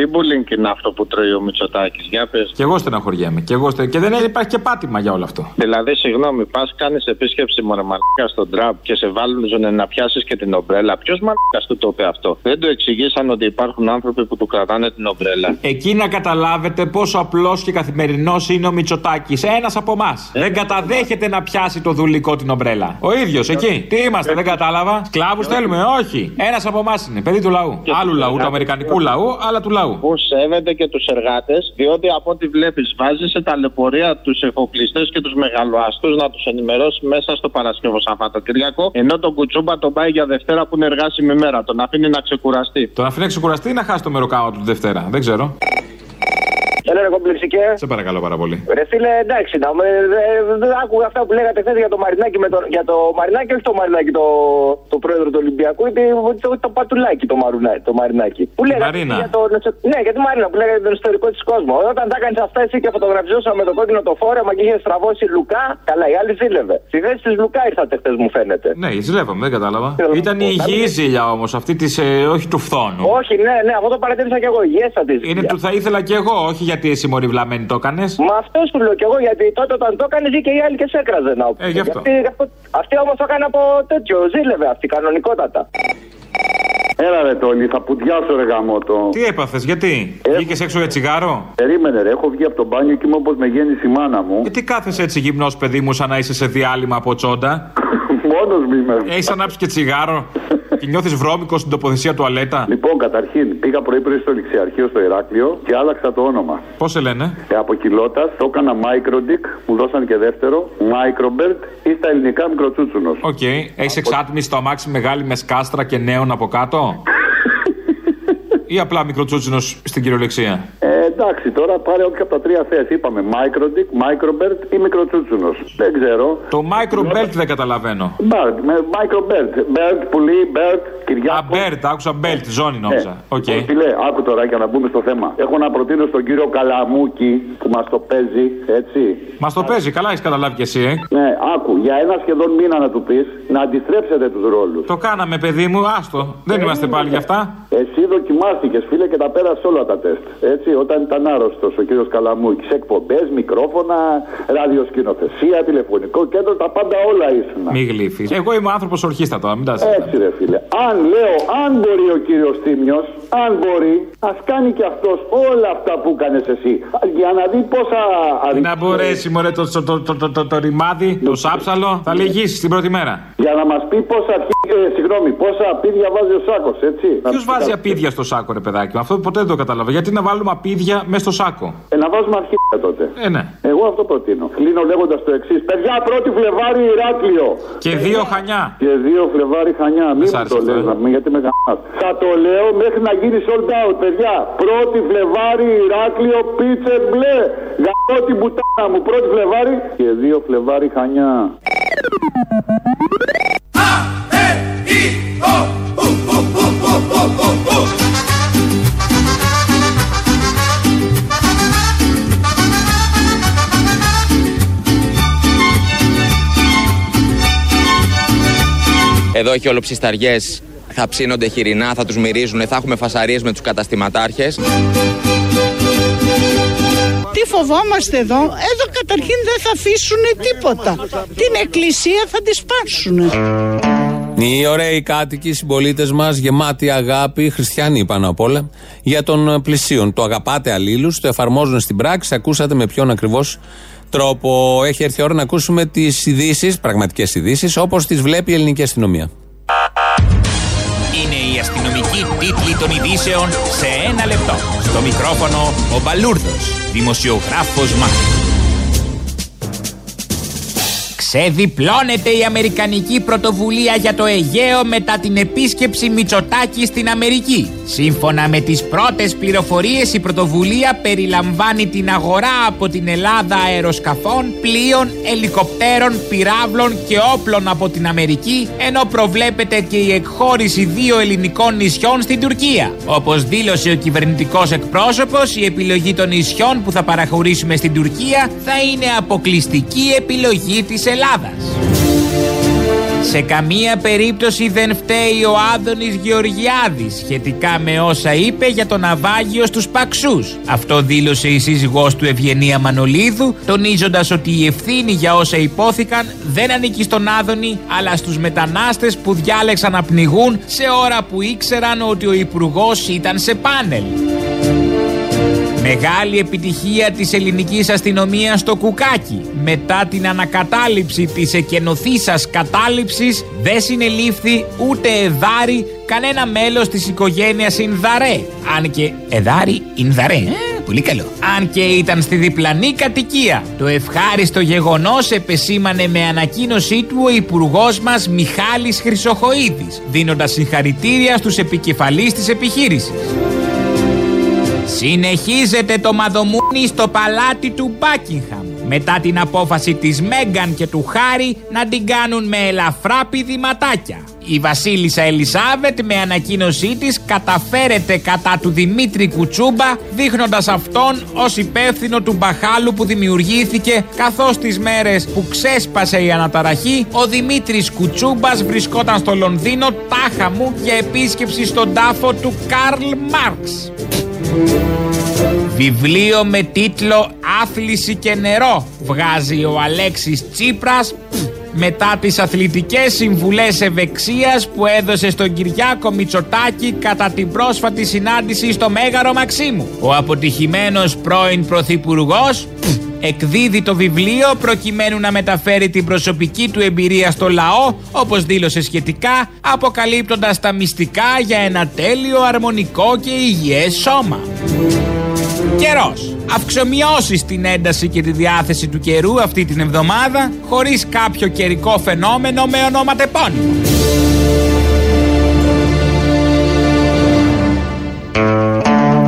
Τι μπουλίνγκ είναι αυτό που τρώει ο Μητσοτάκης, για πες. Και εγώ στεναχωριέμαι. Και, εγώ στε... και δεν υπάρχει και πάτημα για όλο αυτό. Δηλαδή, συγγνώμη, πας κάνεις επίσκεψη μορεμαλίκα στον Τραμπ και σε βάλουν να πιάσεις και την ομπρέλα. Ποιος μαλίκα του το είπε αυτό; Δεν το εξηγήσαν ότι υπάρχουν άνθρωποι που του κρατάνε την ομπρέλα. Εκεί να καταλάβετε πόσο απλός και καθημερινός είναι ο Μητσοτάκης. Ένας από εμάς. δεν καταδέχεται να πιάσει το δουλικό την ομπρέλα. Ο ίδιος εκεί. Τι είμαστε, δεν κατάλαβα. Σκλάβους θέλουμε, όχι. Ένας από εμάς είναι. Παιδί του λαού. Άλλου λαού, του αμερικανικού λαού, αλλά του λαού. Που σέβεται και τους εργάτες, διότι από ό,τι βλέπεις βάζεις σε ταλαιπωρία τους εφοπλιστές και τους μεγαλοαστού να τους ενημερώσει μέσα στο Παρασκευό Σαββατοκύριακο, ενώ τον Κουτσούμπα τον πάει για Δευτέρα που είναι εργάσιμη μέρα. Τον αφήνει να ξεκουραστεί. Τον αφήνει να ξεκουραστεί ή να χάσει το μεροκάμα του τη Δευτέρα. Δεν ξέρω. Έλα, ρε κομπλεξικέ. Σε παρακαλώ πάρα πολύ. Ρε φίλε, εντάξει, να με, ε, δεν άκουγα αυτά που λέγατε χθες για το Μαρινάκι, με το, για το Μαρινάκι, όχι το Μαρινάκι, το, το πρόεδρο του Ολυμπιακού, ή το, το, το πατουλάκι το, Μαρουνά, το Μαρινάκι. Που λέγατε Μαρίνα. για το, ναι, για τη Μαρίνα που λέγατε τον ιστορικό της κόσμο. Όταν τα έκανες αυτά εσύ και φωτογραφιζόσα με το κόκκινο το φόρεμα και είχες στραβώσει Λουκά, καλά, η άλλη ζήλευε. Στη θέση της Λουκά ήρθατε χθες, μου φαίνεται. Ναι, ζηλεύαμε, δεν κατάλαβα. Ήταν η υγιή ζήλια όμως, αυτή της ε, όχι του φθόνου. Όχι, ναι, ναι, αυτό το παρατήρησα και εγώ. Υγιέστα τη. Είναι του θα ήθελα κι εγώ, όχι γιατί εσύ μωρή βλαμμένη το έκανες; Μα αυτό σου λέω κι εγώ γιατί τότε όταν το έκανες και οι άλλοι και σε έκραζε να Ε, γι' αυτό. Γιατί, αυτό αυτή όμως το έκανε από τέτοιο, ζήλευε αυτή κανονικότατα. Έλα ρε Τόλι, θα πουδιάσω ρε γαμότο. Τι έπαθες, γιατί; Ε. Βγήκες έξω για τσιγάρο; Περίμενε ρε, έχω βγει από το μπάνιο και είμαι όπως με γέννησε η μάνα μου. Γιατί κάθεσαι έτσι γυμνός, παιδί μου, σαν να είσαι σε διάλειμμα από τσόντα; Μόνος μου είμαι. Έχεις ανάψει και τσιγάρο. και νιώθεις βρώμικο στην τοποθεσία τουαλέτα. Λοιπόν, καταρχήν πήγα πρωί-πρωί στο ληξιαρχείο στο Ηράκλειο και άλλαξα το όνομα. Πώς σε λένε; Ε, από κοιλώτας το έκανα Microdick, μου δώσαν και δεύτερο. Microbird ή στα ελληνικά μικροτσούτσουνος. Οκ. Έχεις εξάτμιση στο αμάξι μεγάλη με σκάστρα και νέων από κάτω; Ή απλά μικροτσούτσινος στην κυριολεξία; Ε, εντάξει, τώρα πάρε όποια από τα τρία θες. Είπαμε Microdick, Microbird ή μικροτσούτσουνο. Δεν ξέρω. Το microbelt δεν καταλαβαίνω. Bird, με Microbird. Bird, πουλί, Bird, Κυριάκο. Α, bird, άκουσα belt, ζώνη νόμιζα. Οκ. Ε, φίλε, άκου τώρα για να μπούμε στο θέμα. Έχω να προτείνω στον κύριο Καλαμούκη που μας το παίζει, έτσι. Μας το παίζει, καλά έχεις καταλάβει κι εσύ, ε. Ναι, άκου, για ένα σχεδόν μήνα να του πεις να αντιστρέψετε τους ρόλους. Το κάναμε, παιδί μου, άστο. Δεν είμαστε πάλι γι' αυτά. Εσύ δοκιμάστηκες, φίλε, και τα πέρασε όλα τα τεστ. Έτσι, όταν ήταν άρρωστος ο κύριος Καλαμούκης. Εκπομπές, μικρόφωνα, ραδιοσκηνοθεσία, τηλεφωνικό κέντρο, τα πάντα όλα ήσουν. Μη γλύφεις. Εγώ είμαι άνθρωπος ορχίστα τώρα, μην τα Έτσι, ρε φίλε. Αν λέω, αν μπορεί ο κύριος Τίμιο, αν μπορεί, ας κάνει και αυτός όλα αυτά που έκανες εσύ. Για να δει πόσα Να μπορέσει, μωρέ, το, το, το, το, το, το, το ρημάδι, το σάψαλο, θα λυγίσει την πρώτη μέρα. Για να μας πει πόσα, ε, συγγνώμη, πόσα απίδια βάζει ο Σάκος, έτσι. Ποιος βάζει απίδια στο σάκο, ρε παιδάκι μου, αυτό ποτέ δεν το κατάλαβα. Γιατί να βάλουμε απίδια μέσα στο σάκο; Ε, να βάζουμε αρχίδια τότε. Ε, ναι. Εγώ αυτό προτείνω. Κλείνω λέγοντας το εξής. Παιδιά, πρώτη Φλεβάρι Ηράκλειο. Και δύο χανιά. Και δύο Φλεβάρι Χανιά. Μην σ' μου άρεσε το αυτό, λες ε. να πούμε, γιατί με γαμάς. Θα το λέω μέχρι να γίνει sold out, παιδιά. Πρώτη Φλεβάρι Ηράκλειο πίτσε μπλε. Γαμώ την πουτάνα μου. Πρώτη Φλεβάρι και δύο Φλεβάρι Χανιά. Εδώ έχει ολοψισταριές. Θα ψήνονται χοιρινά, θα τους μυρίζουν, θα έχουμε φασαρίες με τους καταστηματάρχες. Τι φοβόμαστε εδώ. Εδώ καταρχήν δεν θα αφήσουν τίποτα. Την εκκλησία θα τη σπάσουν. Οι ωραίοι κάτοικοι, οι συμπολίτες μας, γεμάτοι αγάπη, χριστιανοί πάνω απ' όλα, για τον πλησίον. Το αγαπάτε αλλήλους, το εφαρμόζουν στην πράξη. Ακούσατε με ποιον ακριβώς τρόπο. Έχει έρθει η ώρα να ακούσουμε τις ειδήσεις, πραγματικές ειδήσεις, όπως τις βλέπει η ελληνική αστυνομία. Είναι η αστυνομική τίτλη των ειδήσεων σε ένα λεπτό. Στο μικρόφωνο ο Μπαλούρδος, δημοσιογράφος Μάρκος. Ξεδιπλώνεται η Αμερικανική πρωτοβουλία για το Αιγαίο μετά την επίσκεψη Μητσοτάκη στην Αμερική. Σύμφωνα με τις πρώτες πληροφορίες, η πρωτοβουλία περιλαμβάνει την αγορά από την Ελλάδα αεροσκαφών, πλοίων, ελικοπτέρων, πυράβλων και όπλων από την Αμερική, ενώ προβλέπεται και η εκχώρηση δύο ελληνικών νησιών στην Τουρκία. Όπως δήλωσε ο κυβερνητικός εκπρόσωπος, η επιλογή των νησιών που θα παραχωρήσουμε στην Τουρκία θα είναι αποκλειστική επιλογή της Ελλάδας. Σε καμία περίπτωση δεν φταίει ο Άδωνης Γεωργιάδης σχετικά με όσα είπε για το ναυάγιο στους Παξούς. Αυτό δήλωσε η σύζυγός του Ευγενία Μανολίδου, τονίζοντας ότι η ευθύνη για όσα υπόθηκαν δεν ανήκει στον Άδωνη, αλλά στους μετανάστες που διάλεξαν να πνιγούν σε ώρα που ήξεραν ότι ο υπουργός ήταν σε πάνελ. Μεγάλη επιτυχία της ελληνικής αστυνομίας στο Κουκάκι. Μετά την ανακατάληψη της εκενωθήσας κατάληψης δεν συνελήφθη ούτε εδάρι κανένα μέλος της οικογένειας Ινδαρέ. Αν και εδάρι Ινδαρέ, ε, πολύ καλό. Αν και ήταν στη διπλανή κατοικία. Το ευχάριστο γεγονός επεσήμανε με ανακοίνωσή του ο υπουργός μας Μιχάλης Χρυσοχοίδης, δίνοντας συγχαρητήρια στους επικεφαλείς της επιχείρησης. Συνεχίζεται το μαδομούνι στο παλάτι του Μπάκιγχαμ μετά την απόφαση της Μέγκαν και του Χάρη να την κάνουν με ελαφρά πηδηματάκια. Η βασίλισσα Ελισάβετ με ανακοίνωσή της καταφέρεται κατά του Δημήτρη Κουτσούμπα δείχνοντας αυτόν ως υπεύθυνο του μπαχάλου που δημιουργήθηκε καθώς τις μέρες που ξέσπασε η αναταραχή ο Δημήτρης Κουτσούμπας βρισκόταν στο Λονδίνο τάχα μου για επίσκεψη στον τάφο του Καρλ Μάρξ. Βιβλίο με τίτλο «Άθληση και νερό» βγάζει ο Αλέξης Τσίπρας μετά τις αθλητικές συμβουλές ευεξίας που έδωσε στον Κυριάκο Μητσοτάκη κατά την πρόσφατη συνάντηση στο Μέγαρο Μαξίμου. Ο αποτυχημένος πρώην Πρωθυπουργός εκδίδει το βιβλίο προκειμένου να μεταφέρει την προσωπική του εμπειρία στο λαό, όπως δήλωσε σχετικά, αποκαλύπτοντας τα μυστικά για ένα τέλειο, αρμονικό και υγιές σώμα. Καιρός. Αυξομοιώσεις στην ένταση και τη διάθεση του καιρού αυτή την εβδομάδα, χωρίς κάποιο καιρικό φαινόμενο με ονοματεπώνυμο.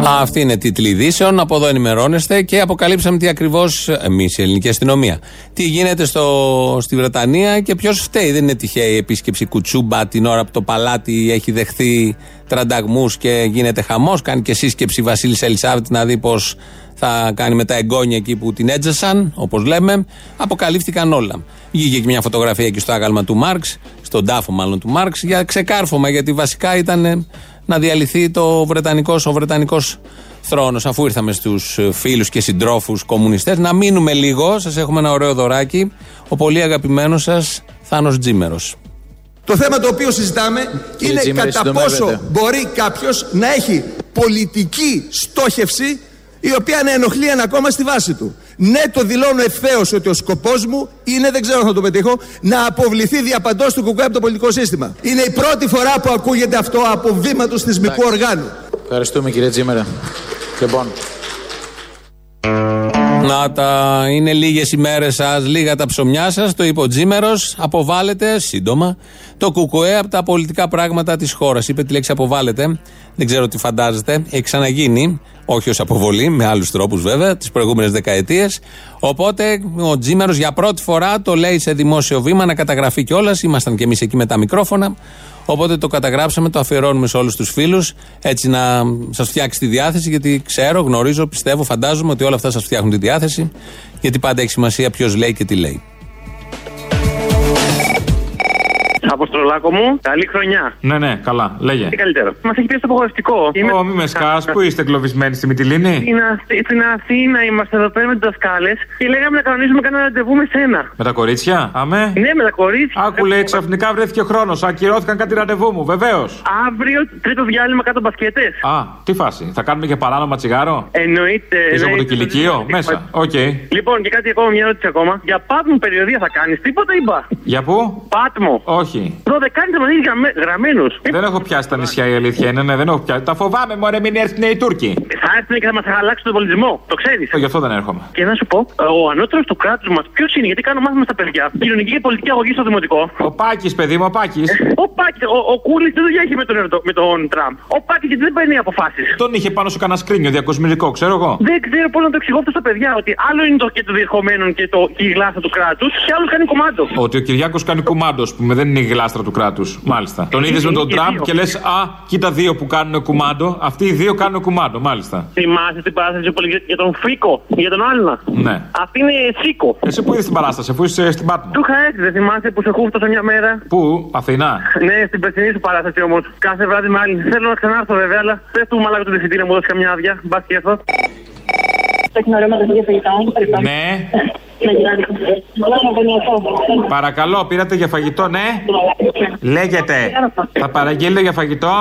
Αυτή είναι τίτλη ειδήσεων. Από εδώ ενημερώνεστε και αποκαλύψαμε τι ακριβώς εμείς, η ελληνική αστυνομία. Τι γίνεται στο, στη Βρετανία και ποιος φταίει. Δεν είναι τυχαία η επίσκεψη Κουτσούμπα την ώρα που το παλάτι έχει δεχθεί τρανταγμούς και γίνεται χαμός. Κάνει και σύσκεψη Βασίλης Ελισάβετ να δει πώς θα κάνει με τα εγγόνια εκεί που την έτζεσαν, όπως λέμε. Αποκαλύφθηκαν όλα. Βγήκε και μια φωτογραφία εκεί στο άγαλμα του Μάρξ, στον τάφο μάλλον του Μάρξ, για ξεκάρφωμα γιατί βασικά ήταν να διαλυθεί το βρετανικός, ο Βρετανικός θρόνος. Αφού ήρθαμε στους φίλους και συντρόφους κομμουνιστές, να μείνουμε λίγο. Σας έχουμε ένα ωραίο δωράκι. Ο πολύ αγαπημένος σας Θάνος Τζίμερος. Το θέμα το οποίο συζητάμε είναι κατά πόσο μπορεί κάποιος να έχει πολιτική στόχευση η οποία να ενοχλεί ένα κόμμα στη βάση του. Ναι, το δηλώνω ευθέως ότι ο σκοπός μου είναι, δεν ξέρω αν θα το πετύχω, να αποβληθεί διαπαντός του κουκουέ από το πολιτικό σύστημα. Είναι η πρώτη φορά που ακούγεται αυτό από βήμα του θεσμικού οργάνου. Ευχαριστούμε κύριε Τζίμερα. Λοιπόν. Να τα είναι λίγες οι μέρε σας, λίγα τα ψωμιά σας. Το είπε ο Τζίμερος. Αποβάλλεται σύντομα το κουκουέ από τα πολιτικά πράγματα της χώρας. Είπε τη λέξη αποβάλλεται. Δεν ξέρω τι φαντάζεστε. Έχει ξαναγίνει. Όχι ως αποβολή, με άλλους τρόπους βέβαια, τις προηγούμενες δεκαετίες. Οπότε ο Τζίμερος για πρώτη φορά το λέει σε δημόσιο βήμα να καταγραφεί κιόλας. Ήμασταν κι εμείς εκεί με τα μικρόφωνα. Οπότε το καταγράψαμε, το αφιερώνουμε σε όλους τους φίλους. Έτσι να σας φτιάξει τη διάθεση, γιατί ξέρω, γνωρίζω, πιστεύω, φαντάζομαι ότι όλα αυτά σας φτιάχνουν τη διάθεση. Γιατί πάντα έχει σημασία ποιος λέει και τι λέει. Αποστρολάκο μου, καλή χρονιά. Ναι, ναι, καλά, λέγε. Τι καλύτερο. Μας έχει πει στο απογορευτικό. Ω, μη με σκάς, πού είστε εγκλωβισμένοι στη Μυτιλίνη; Στην, Αθ- στην Αθήνα είμαστε εδώ πέρα με του δασκάλες και λέγαμε να κανονίσουμε κανένα ραντεβού με σένα. Με τα κορίτσια, αμέ; Ναι, με τα κορίτσια. Άκου λέει, ξαφνικά βρέθηκε χρόνος. Ακυρώθηκαν κάτι ραντεβού μου, βεβαίως. Αύριο τρίτο διάλειμμα κάτω μπασκέτες. Α, τι φάση. Θα κάνουμε και παράνομα τσιγάρο; Εννοείται. Πίσω από το εννοείται. κηλικείο, μέσα. Οκ. Λοιπόν, και κάτι ακόμα, μια ερώτηση ακόμα. Για πάτμο περιοδία θα κάνεις τίποτα, είπα. Για πού; Πάτμο. Όχι. Δωδεκάνητε μαζί γραμμένου. Δεν έχω πιάσει τα νησιά η αλήθεια είναι, ναι, δεν έχω πιάσει. Τα φοβάμαι, μωρέ, μην έρθουν οι Τούρκοι. Θα έρθουν και θα μας αλλάξουν τον πολιτισμό. Το ξέρεις. Ε, Γι' αυτό δεν έρχομαι. Και να σου πω, ο ανώτερος του κράτους μας ποιος είναι, γιατί κάνω μάθημα στα παιδιά. Κοινωνική και πολιτική αγωγή στο δημοτικό. Ο Πάκης, παιδί μου, ο Πάκης. Ο Πάκης, ο, ο Κούλης τι δουλειά έχει με τον, Ερντο- με τον Τραμπ. Ο Πάκης γιατί δεν παίρνει αποφάσεις. Τον είχε πάνω σου κανένα σκρίνιο διακοσμητικό, ξέρω εγώ. Δεν ξέρω πώς να το εξηγώ αυτό στα παιδιά. Ότι άλλο είναι το και το διερχομένων και, το, και η γλάστα του κράτους, και άλλο κάνει κομμάτο. Ότι ο Κυριάκος κάνει κουμάντο, που δεν είναι η γλάστρα του κράτους. Μάλιστα. Τον είδες με τον και Τραμπ δύο. και λες, Α, κοίτα δύο που κάνουν κουμάντο. Αυτοί οι δύο κάνουν κουμάντο, μάλιστα. Θυμάσαι την παράσταση που έλεγε για τον Φίκο, για τον Άλλνα. Ναι. Αυτή είναι Σίκο. Εσύ που είδες την παράσταση, αφού είσαι στην Πάτμο. Του είχα έρθει, δεν θυμάσαι που σε χούφτωσα μια μέρα. Πού, Αθηνά; Ναι, στην περσινή σου παράσταση όμως. Κάθε βράδυ με άλλη. Θέλω να ξανάρθω βέβαια, αλλά πες του μαλάκα του διευθυντή να μου δώσει καμιά άδεια. Μπας και έρθω. Έχει ωραίο μαγαζί για φαγητά. Ναι. Να γυρνάτε. Όλα να Παρακαλώ, πήρατε για φαγητό, ναι; Λέγεται. Θα παραγγείλετε για φαγητό;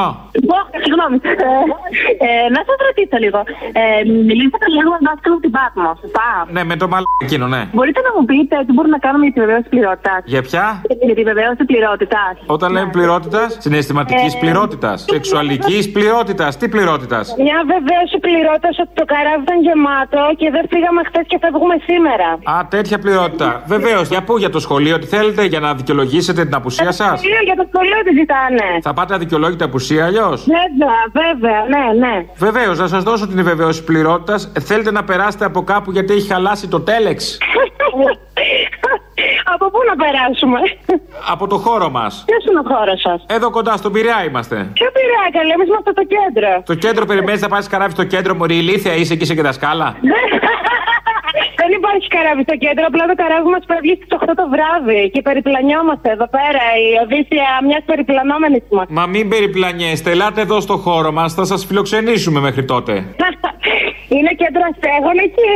Συγγνώμη. Ε, ε, να σας ρωτήσω λίγο. Ε, μιλήσατε λίγο με δάσκαλο την Πάτμο, σωστά; Ναι, με το μαλάκι εκείνο, ναι. Μπορείτε να μου πείτε τι μπορούμε να κάνουμε για τη βεβαίωση πληρότητας; Για ποια; Για τη βεβαίωση πληρότητας. Όταν λέμε πληρότητας, συναισθηματικής Ε, πληρότητας, σεξουαλικής πληρότητας, τι πληρότητας; Μια βεβαίωση πληρότητας ότι το καράβι ήταν γεμάτο και δεν φύγαμε χθες και φεύγουμε σήμερα. Α, τέτοια πληρότητα. Βεβαίως, για πού, για το σχολείο, τι θέλετε, για να δικαιολογήσετε την απουσία σας; Σχολείο, Για το σχολείο τη ζητάνε. Θα πάτε αδικαιολόγητα απουσία αλλιώς; Βέβαια, βέβαια, ναι, ναι. Βεβαίως, να σας δώσω την βεβαίωση πληρότητας. Θέλετε να περάσετε από κάπου γιατί έχει χαλάσει το τέλεξ. Από πού να περάσουμε; Από το χώρο μας. Ποιος είναι ο χώρος σας; Εδώ κοντά στον Πειραιά είμαστε. Ποιο πειρά, καλέ, εμείς είμαστε στο κέντρο. Το κέντρο περιμένεις να πάρει καράβι στο κέντρο, Μωρή ηλίθεια, είσαι εκεί σε και δασκάλα. Δεν υπάρχει καράβι στο κέντρο, απλά το καράβι μα φεύγει στι 8 το βράδυ και περιπλανιόμαστε εδώ πέρα. Η Οδύσσια μια περιπλανόμενη μα. Μα μην περιπλανιέστε, ελάτε εδώ στο χώρο μα, θα σα φιλοξενήσουμε μέχρι τότε. Είναι κέντρο αστέγων εκεί.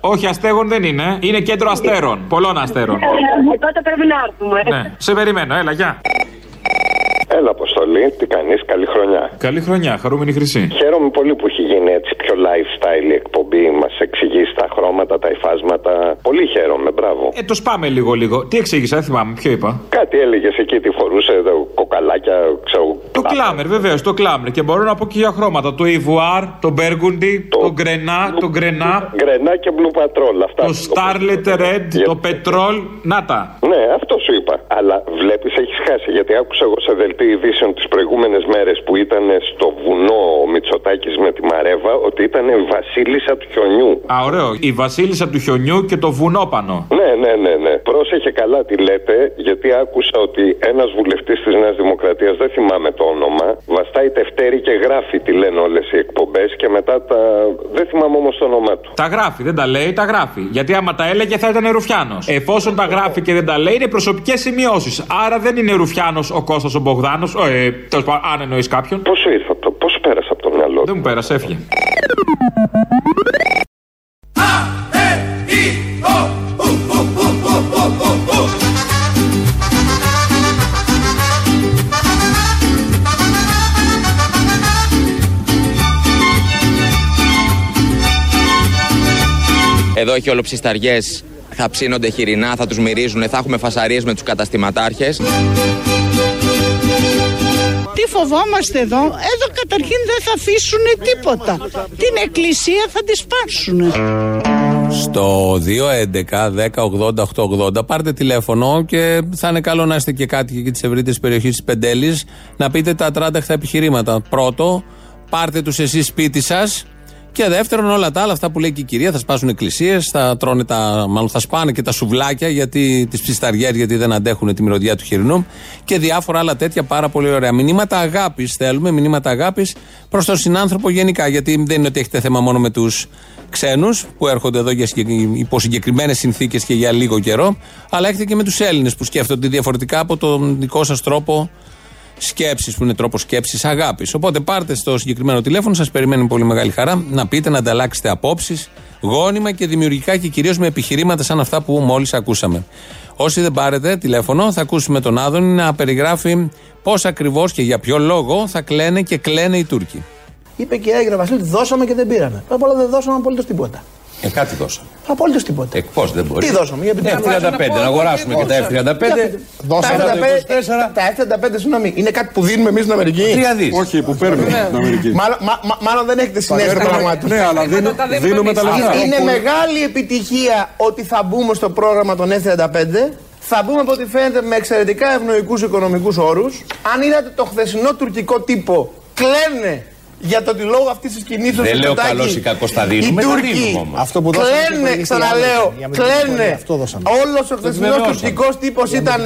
Όχι, αστέγων δεν είναι, είναι κέντρο αστέρων. Πολλών αστέρων. Ε, Τότε πρέπει να έρθουμε. Ναι, σε περιμένω, έλα, γεια. Έλα, Αποστολή, τι κάνεις, καλή χρονιά. Καλή χρονιά, χαρούμενη χρυσή. Χαίρομαι πολύ που έχει γίνει έτσι πιο lifestyle η εκπομπή. Μας εξηγείς τα χρώματα, τα υφάσματα. Πολύ χαίρομαι, μπράβο. Ε, το σπάμε λίγο λίγο. Τι εξήγησα, δεν θυμάμαι, ποιο είπα; Κάτι έλεγες εκεί, τι φορούσε εδώ, κοκαλάκια, ξέρω. Το κλάμερ, βεβαίως, το κλάμερ. Και μπορώ να πω και για χρώματα. Το Ivoire, το Burgundy, το Γκρενά, το Γκρενά. Γκρενά και Blue Patrol, αυτά. Το Starlet Red, το Petrol. Να τα. Ναι, αυτό σου είπα. Αλλά βλέπεις, έχεις χάσει. Γιατί άκουσα εγώ σε δελτίο ειδήσεων τις προηγούμενες μέρες που ήταν στο βουνό ο Μητσοτάκης με τη Μαρέβα ότι ήταν η Βασίλισσα του χιονιού. Α, ωραίο. Η Βασίλισσα του χιονιού και το βουνόπανο. Ναι, ναι, ναι, ναι. Πρόσεχε καλά τι λέτε, γιατί άκουσα ότι ένας βουλευτής της Νέας Δημοκρατίας, δεν θυμάμαι το όνομα, βαστάει τευτέρι και γράφει τι λένε όλες οι εκπομπές και μετά τα. Δεν θυμάμαι όμως το όνομά του. Τα γράφει, δεν τα λέει, τα γράφει. Γιατί άμα τα έλεγε θα ήταν Ρουφιάνος. Εφόσον τα γράφει και δεν τα λέει, είναι προσωπικές σημειώσεις. Άρα δεν είναι Ρουφιάνος ο Κώστας ο Μπογδάνος. Ε, τέλος πάντων, αν εννοείς κάποιον. Πώς σου ήρθε αυτό, πώς πέρασε από το μυαλό Δεν μου πέρασε, έφυγε. Εδώ έχει ολοψισταριές, θα ψήνονται χοιρινά, θα τους μυρίζουν, θα έχουμε φασαρίες με τους καταστηματάρχες. Τι φοβόμαστε εδώ; Εδώ καταρχήν δεν θα αφήσουν τίποτα. Την εκκλησία θα τη σπάσουν. Στο 2.11.10.80.880 πάρτε τηλέφωνο και θα είναι καλό να είστε και κάτοικοι και της ευρύτερης περιοχής της Πεντέλης να πείτε τα τράνταχτα επιχειρήματα. Πρώτο, πάρτε τους εσείς σπίτι σας. Και δεύτερον, όλα τα άλλα, αυτά που λέει και η κυρία, θα σπάσουν εκκλησίες, θα τρώνε τα. μάλλον θα σπάνε και τα σουβλάκια, γιατί τις ψισταριές, γιατί δεν αντέχουν τη μυρωδιά του χοιρινού και διάφορα άλλα τέτοια πάρα πολύ ωραία. Μηνύματα αγάπης θέλουμε, μηνύματα αγάπης προς τον συνάνθρωπο γενικά. Γιατί δεν είναι ότι έχετε θέμα μόνο με τους ξένους που έρχονται εδώ για υπό συγκεκριμένες συνθήκες και για λίγο καιρό, αλλά έχετε και με τους Έλληνες που σκέφτονται διαφορετικά από τον δικό σας τρόπο σκέψη, που είναι τρόπος σκέψης αγάπης. Οπότε πάρτε στο συγκεκριμένο τηλέφωνο, σας περιμένει πολύ μεγάλη χαρά να πείτε, να ανταλλάξετε απόψεις, γόνιμα και δημιουργικά και κυρίως με επιχειρήματα σαν αυτά που μόλις ακούσαμε. Όσοι δεν πάρετε τηλέφωνο, θα ακούσουμε τον Άδωνη να περιγράφει πώς ακριβώς και για ποιο λόγο θα κλαίνε και κλαίνε οι Τούρκοι. Είπε και έγινε Βασίλη, δώσαμε και δεν πήραμε. Απ' όλα δεν δώσαμε απολύτως τίποτα. Ε, κάτι δώσαμε. Απολύτως τίποτα. Ε, πώ δεν μπορείς. Τι δώσαμε, για F35, να αγοράσουμε και τα F35. Δώσαμε τα F35. Τα F35, συγγνώμη, είναι κάτι που δίνουμε εμείς στην Αμερική; Τρία δις. Όχι, που παίρνουμε στην Αμερική. Μάλλον δεν έχετε συνέστηση πραγμάτου. Ναι, αλλά δίνουμε τα λεφτά. Είναι μεγάλη επιτυχία ότι θα μπούμε στο πρόγραμμα των F35. Θα μπούμε από ό,τι φαίνεται με εξαιρετικά ευνοϊκούς οικονομικούς όρους. Αν είδατε το χθεσινό τουρκικό τύπο, κλαίνε για το ότι λόγω αυτής της κινήσεω. Δεν λέω καλό ή κακό θα δίνουμε. Οι Τούρκοι αυτό που κλαίνε, ξαναλέω, κλαίνε. Όλος ο χθεσινός τουρκικός τύπος ήταν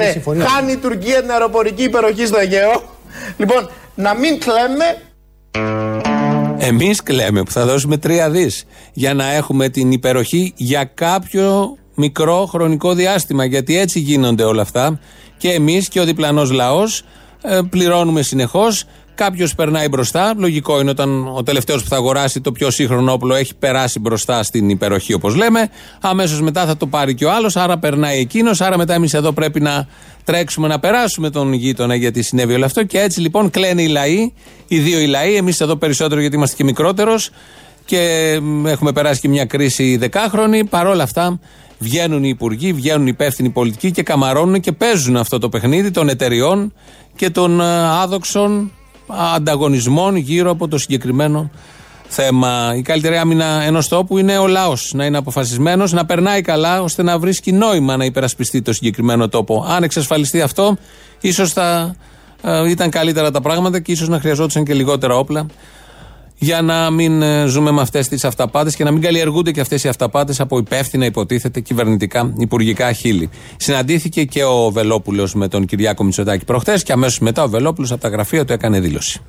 χάνει η Τουρκία την αεροπορική υπεροχή στο Αιγαίο. Λοιπόν, να μην κλαίμε. Εμείς κλαίμε που θα δώσουμε τρία δις για να έχουμε την υπεροχή για κάποιο μικρό χρονικό διάστημα. Γιατί έτσι γίνονται όλα αυτά. Και εμείς και ο διπλανός λαός ε, πληρώνουμε συνεχώς Κάποιος περνάει μπροστά. Λογικό είναι όταν ο τελευταίος που θα αγοράσει το πιο σύγχρονο όπλο έχει περάσει μπροστά στην υπεροχή, όπως λέμε. Αμέσως μετά θα το πάρει και ο άλλος. Άρα περνάει εκείνος. Άρα μετά εμείς εδώ πρέπει να τρέξουμε να περάσουμε τον γείτονα γιατί συνέβη όλο αυτό. Και έτσι λοιπόν κλαίνε οι λαοί, οι δύο οι λαοί. Εμείς εδώ περισσότερο γιατί είμαστε και μικρότερος και έχουμε περάσει και μια κρίση δεκάχρονη. Παρόλα αυτά βγαίνουν οι υπουργοί, βγαίνουν οι υπεύθυνοι πολιτικοί και καμαρώνουν και παίζουν αυτό το παιχνίδι των εταιριών και των ε, άδοξων ανταγωνισμών γύρω από το συγκεκριμένο θέμα. Η καλύτερη άμυνα ενός τόπου είναι ο λαός να είναι αποφασισμένος, να περνάει καλά, ώστε να βρίσκει νόημα να υπερασπιστεί το συγκεκριμένο τόπο. Αν εξασφαλιστεί αυτό, ίσως θα ε, ήταν καλύτερα τα πράγματα και ίσως να χρειαζόταν και λιγότερα όπλα για να μην ε, ζούμε με αυτές τις αυταπάτες και να μην καλλιεργούνται και αυτές οι αυταπάτες από υπεύθυνα, υποτίθεται, κυβερνητικά, υπουργικά χείλη. Συναντήθηκε και ο Βελόπουλος με τον Κυριάκο Μητσοτάκη προχθές και αμέσως μετά ο Βελόπουλος από τα γραφεία του έκανε δήλωση.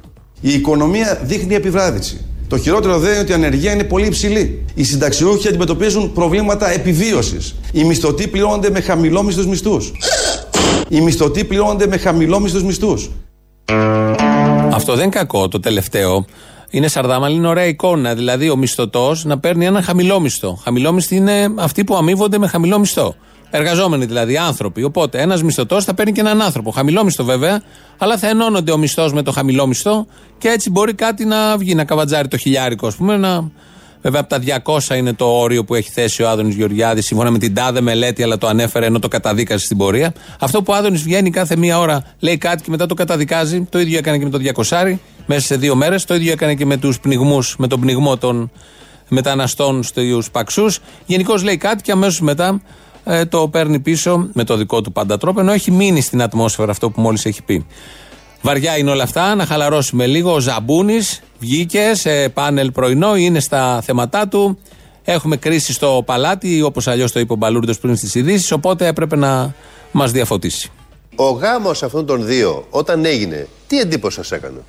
Η οικονομία δείχνει επιβράδυση. Το χειρότερο δεν είναι ότι η ανεργία είναι πολύ υψηλή. Οι συνταξιούχοι αντιμετωπίζουν προβλήματα επιβίωσης. Οι μισθωτοί πληρώνονται με χαμηλόμισθους μισθούς. Οι μισθωτοί πληρώνονται με χαμηλόμισθους μισθούς. Αυτό δεν είναι κακό το τελευταίο. Είναι σαρδάμα, είναι ωραία εικόνα. Δηλαδή, ο μισθωτός να παίρνει ένα χαμηλό μισθό. Χαμηλόμισθοι είναι αυτοί που αμείβονται με χαμηλό μισθό. Εργαζόμενοι δηλαδή, άνθρωποι. Οπότε, ένας μισθωτός θα παίρνει και έναν άνθρωπο. Χαμηλό μισθό βέβαια, αλλά θα ενώνονται ο μισθός με το χαμηλό μισθό και έτσι μπορεί κάτι να βγει, να καβατζάρει το χιλιάρικο, ας πούμε, να Βέβαια, από τα 200 είναι το όριο που έχει θέσει ο Άδωνης Γεωργιάδης, σύμφωνα με την τάδε μελέτη, αλλά το ανέφερε ενώ το καταδίκασε στην πορεία. Αυτό που ο Άδωνης βγαίνει κάθε μία ώρα, λέει κάτι και μετά το καταδικάζει. Το ίδιο έκανε και με το 200 μέσα σε δύο μέρες. Το ίδιο έκανε και με τους πνιγμούς, με τον πνιγμό των μεταναστών στους Παξούς. Γενικώς λέει κάτι και αμέσως μετά ε, το παίρνει πίσω με το δικό του πάντα τρόπο, ενώ έχει μείνει στην ατμόσφαιρα αυτό που μόλις έχει πει. Βαριά είναι όλα αυτά, να χαλαρώσουμε λίγο. Ο Ζαμπούνης βγήκε σε πάνελ πρωινό, είναι στα θέματά του. Έχουμε κρίση στο παλάτι, όπως αλλιώς το είπε ο Μπαλούρδος πριν στις ειδήσεις, οπότε έπρεπε να μας διαφωτίσει. Ο γάμος αυτών των δύο, όταν έγινε, τι εντύπωση σας έκανε;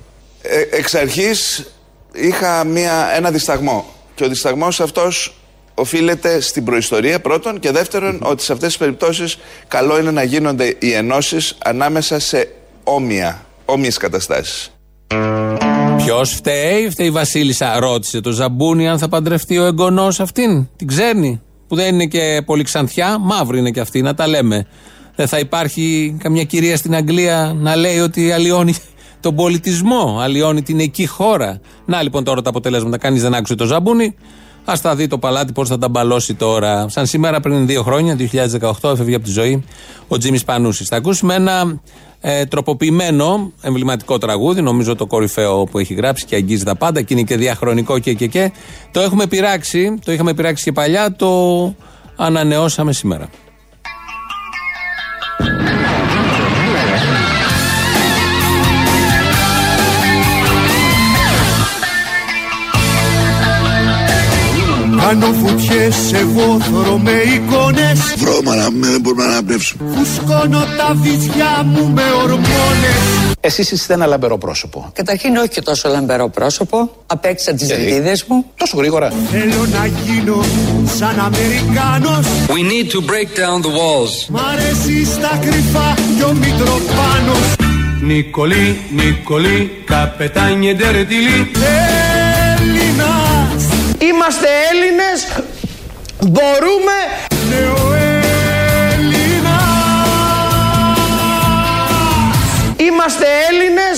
Ε, εξ αρχής είχα μια, ένα δισταγμό. Και ο δισταγμός αυτός οφείλεται στην προϊστορία πρώτον και δεύτερον ότι σε αυτές τις περιπτώσεις καλό είναι να γίνονται οι ενώσεις ανάμεσα σε όμοια όμοιες καταστάσεις. Ποιος φταίει, φταίει η Βασίλισσα. Ρώτησε το Ζαμπούνι αν θα παντρευτεί ο εγγονός αυτήν. Την ξέρει. Που δεν είναι και πολύ ξανθιά, μαύρη είναι και αυτή, να τα λέμε. Δεν θα υπάρχει καμιά κυρία στην Αγγλία να λέει ότι αλλοιώνει τον πολιτισμό, αλλοιώνει την εκεί χώρα. Να λοιπόν τώρα τα αποτελέσματα. Κανείς δεν άκουσε το Ζαμπούνι. Α τα δει το παλάτι πώς θα τα μπαλώσει τώρα. Σαν σήμερα πριν δύο χρόνια, 2018, έφευγε από τη ζωή ο Τζίμις Πανούσης. Θα ακούσουμε ένα ε, τροποποιημένο εμβληματικό τραγούδι, νομίζω το κορυφαίο που έχει γράψει και αγγίζει τα πάντα και είναι και διαχρονικό και και και. Το έχουμε πειράξει, το είχαμε πειράξει και παλιά, το ανανεώσαμε σήμερα. Κάνω φουτιές εγώ θωρώ με εικόνες Βρώμα να μην μπορούμε να αναπνεύσουμε. Φουσκώνω τα βυζιά μου με ορμόνες Εσείς είστε ένα λαμπερό πρόσωπο. Καταρχήν όχι και τόσο λαμπερό πρόσωπο. Απέξα τις Γιατί; ρητίδες μου. Τόσο γρήγορα. Θέλω να γίνω σαν Αμερικάνος We need to break down the walls. Μ' αρέσει στα κρυφά κι ο Μητροπάνος Νικολή, Νικολή, καπετάνιε ντερτιλί. Έλληνας Είμαστε Έλληνες, μπορούμε. Είμαστε Έλληνες.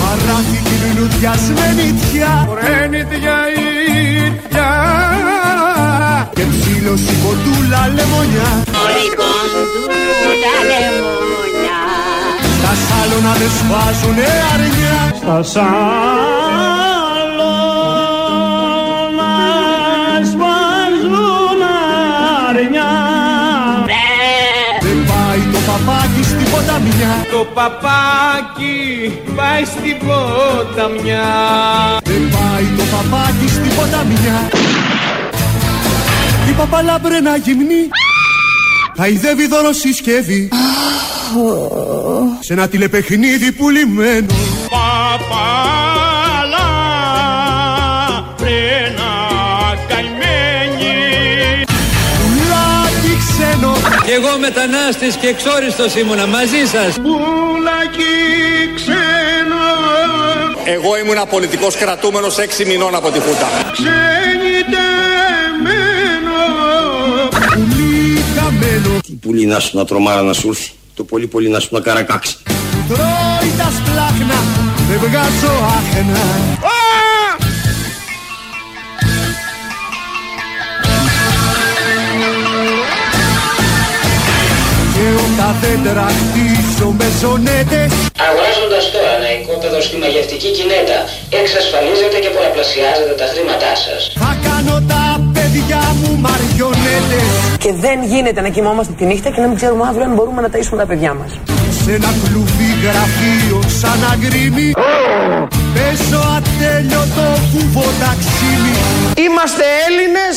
Παράθη την λουδιασμένη τιά Ρένιτια ήτια Και ψήλωση κοντούλα λεμονιά Στα σάλωνα δεν σφάζουνε αρνιά. Στα σάλωνα Το παπάκι πάει στην ποταμιά. Δεν πάει το παπάκι στην ποταμιά Η παπαλάμπρενα γυμνή Χαϊδεύει δώρο συσκευή Σε ένα τηλεπαιχνίδι πουλημένο. Παπαλά Κι εγώ μετανάστης και εξόριστος ήμουνα μαζί σας. Πουλάκι ξένο. Εγώ ήμουν πολιτικός κρατούμενος 6 μηνών από τη Χούτα. Ξενιτεμένο. Πουλί καμένο Τι πουλί να σου να τρομάρα να σου έρθει. Το πολύ πολύ να σου να καρακάξει. Τρώει τα σπλάχνα Δεν βγάζω άχνα όταν δέντρα χτίζω με ζωνέτες Αγοράζοντας τώρα ένα οικόπεδο στη μαγευτική κινέτα, εξασφαλίζετε και πολλαπλασιάζετε τα χρήματά σας. Θα κάνω τα παιδιά μου μαριονέτες Και δεν γίνεται να κοιμόμαστε τη νύχτα και να μην ξέρουμε αύριο αν μπορούμε να ταΐσουμε τα παιδιά μας. Σε ένα κλουβί γραφείο σαν αγκρίμι Παίζω ατέλειωτο κουβό ταξίμι Είμαστε Έλληνες,